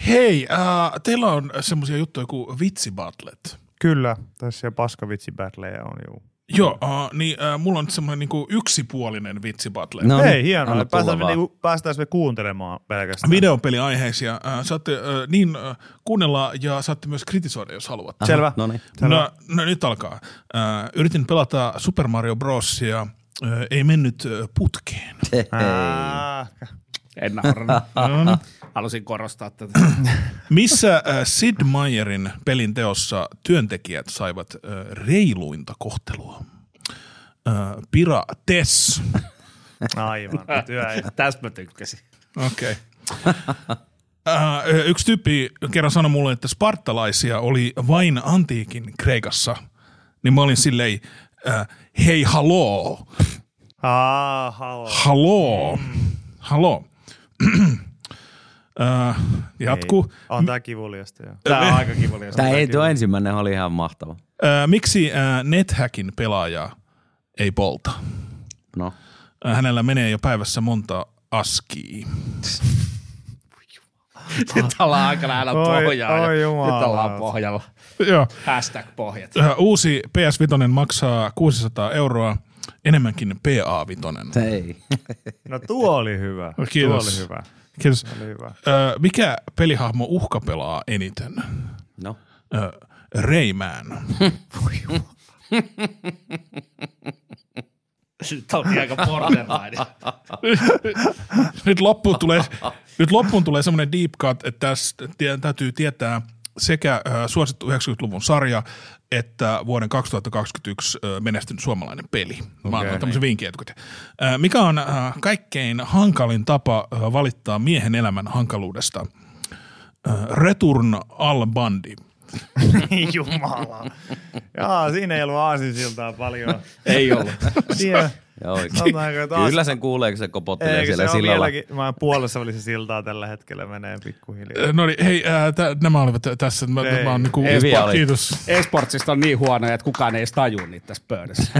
Hei, äh, teillä on semmoisia juttuja kuin vitsibattlet. Kyllä, tässä paskavitsi battleja on juu. Joo, uh, niin uh, mulla on semmoinen niinku yksipuolinen vitsibattle. No Hei, niin, hienoa. Päästään, me, niinku, päästään me kuuntelemaan pelkästään. Videopeliaiheisia. Uh, saatte uh, niin uh, kuunnella ja saatte myös kritisoida, jos haluatte. Selvä. No niin. No, no nyt alkaa. Uh, yritin pelata Super Mario Brosia. Uh, ei mennyt uh, putkeen. Ah, En. (laughs) Halusin korostaa tätä. (clears throat) Missä uh, Sid Meierin pelin teossa työntekijät saivat uh, reiluinta kohtelua? Uh, Pira Tess. (laughs) aivan. Työ. Tästä mä tykkäsin. Okei. Okay. yksi tyyppi kerran sanoi mulle, että spartalaisia oli vain antiikin Kreikassa. niin mä olin silleen, äh, hei haloo, Ah, halo. haloo, haloo. (clears throat) äh, jatkuu. Ei. On tää kivuliasta. Tämä on aika kivuliasta. Tämä ei, tuo ensimmäinen oli ihan mahtava. Äh, miksi äh, NetHackin pelaaja ei polta? No, Äh, hänellä menee jo päivässä monta askia. (laughs) Nyt ollaan aika lähellä Oi- pohjaa. oi Nyt jumalauta. ollaan pohjalla. Joo. Hashtag pohjat. Äh, uusi PS5 maksaa 600 euroa, enemmänkin PA5. se ei. No tuo oli hyvä. Kiitos. Tuo oli hyvä. Kiitos. Tuo oli hyvä. Ö, mikä pelihahmo uhka pelaa eniten? No, Ö, Rayman. Nyt on aika borderline. (laughs) nyt loppuun tulee, nyt loppuun tulee semmoinen deep cut, että tässä täytyy tietää sekä suosittu 90-luvun sarja että vuoden 2021 ö, menestynyt suomalainen peli. Mä annan tämmöisen vinkin etukäteen. Ö, Mikä on kaikkein hankalin tapa valittaa miehen elämän hankaluudesta? Return al Bandi. Jumala. Jaa, siinä ei ollut aasinsiltaa paljon. Ei ollut. Siinä, joo, Sanotaanko, että as- Kyllä sen kuulee, kun se kopottelee Eikö siellä se sillalla. vieläkin, mä puolessa välissä siltaa tällä hetkellä menee pikkuhiljaa. No niin, hei, ää, tä, nämä olivat tässä. Mä, Ei. mä oon niinku, kiitos. E-sportsista on niin huonoja, että kukaan ei edes tajua niitä tässä pöydässä.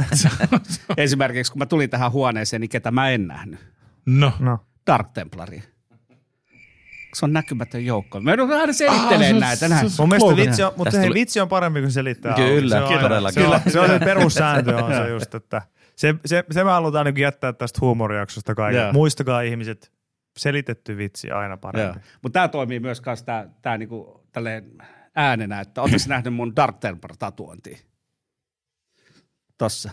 (laughs) Esimerkiksi kun mä tulin tähän huoneeseen, niin ketä mä en nähnyt. No. No. Dark Templari. Se on näkymätön joukko. Mä joudun aina selittelemään Ah, se- näitä. Näin. se- Mun mielestä vitsi on, mutta hei, tuli- vitsi on parempi kuin selittää. Kyllä, se on todellakin. Se on, se, on (laughs) se perussääntö on se just, että se, se, se me halutaan niin jättää tästä huumorijaksosta kaikille. Joo. Muistakaa ihmiset, selitetty vitsi aina parempi. Mutta tämä toimii myös kans tää, tää niinku tälleen äänenä, että ootteko nähnyt mun Dark Templar tatuointia? Tossa.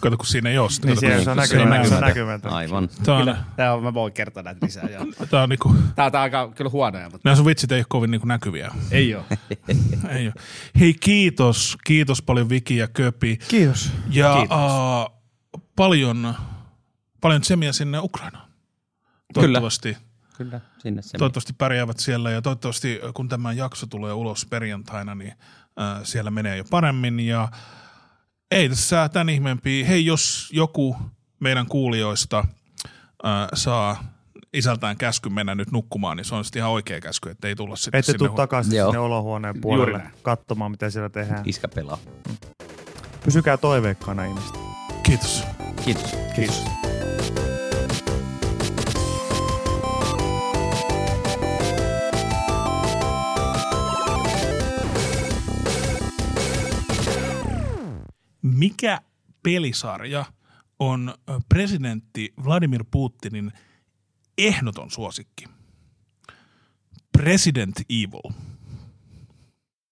Kato, kun siinä ei ole. sitä. Niin Kato, se on näkymätön. Se on näkymätön. Aivan. Tää on, Kyllä, tää on, mä voin kertoa näitä lisää. Joo. tää on niinku, Tää, tää on aika kyllä huonoja, mutta nämä sun vitsit ei ole kovin niinku näkyviä. ei ole. (laughs) ei ole. Hei, kiitos. Kiitos paljon Viki ja Köpi. Kiitos. Ja Kiitos. uh, paljon, paljon tsemiä sinne Ukrainaan. Toivottavasti, Kyllä, sinne se. toivottavasti pärjäävät siellä ja toivottavasti kun tämä jakso tulee ulos perjantaina, niin äh, siellä menee jo paremmin ja ei tässä tämän ihmeempiä. Hei, jos joku meidän kuulijoista äh, saa isältään käsky mennä nyt nukkumaan, niin se on sitten ihan oikea käsky, että ei tulla sitten Ette sinne. takaisin Joo. sinne olohuoneen Juuri puolelle näin. katsomaan, mitä siellä tehdään. Iskä pelaa. Pysykää toiveikkaana ihmiset. Kiitos. Kiitos. Kiitos. Mikä pelisarja on presidentti Vladimir Putinin ehdoton suosikki? President Evil.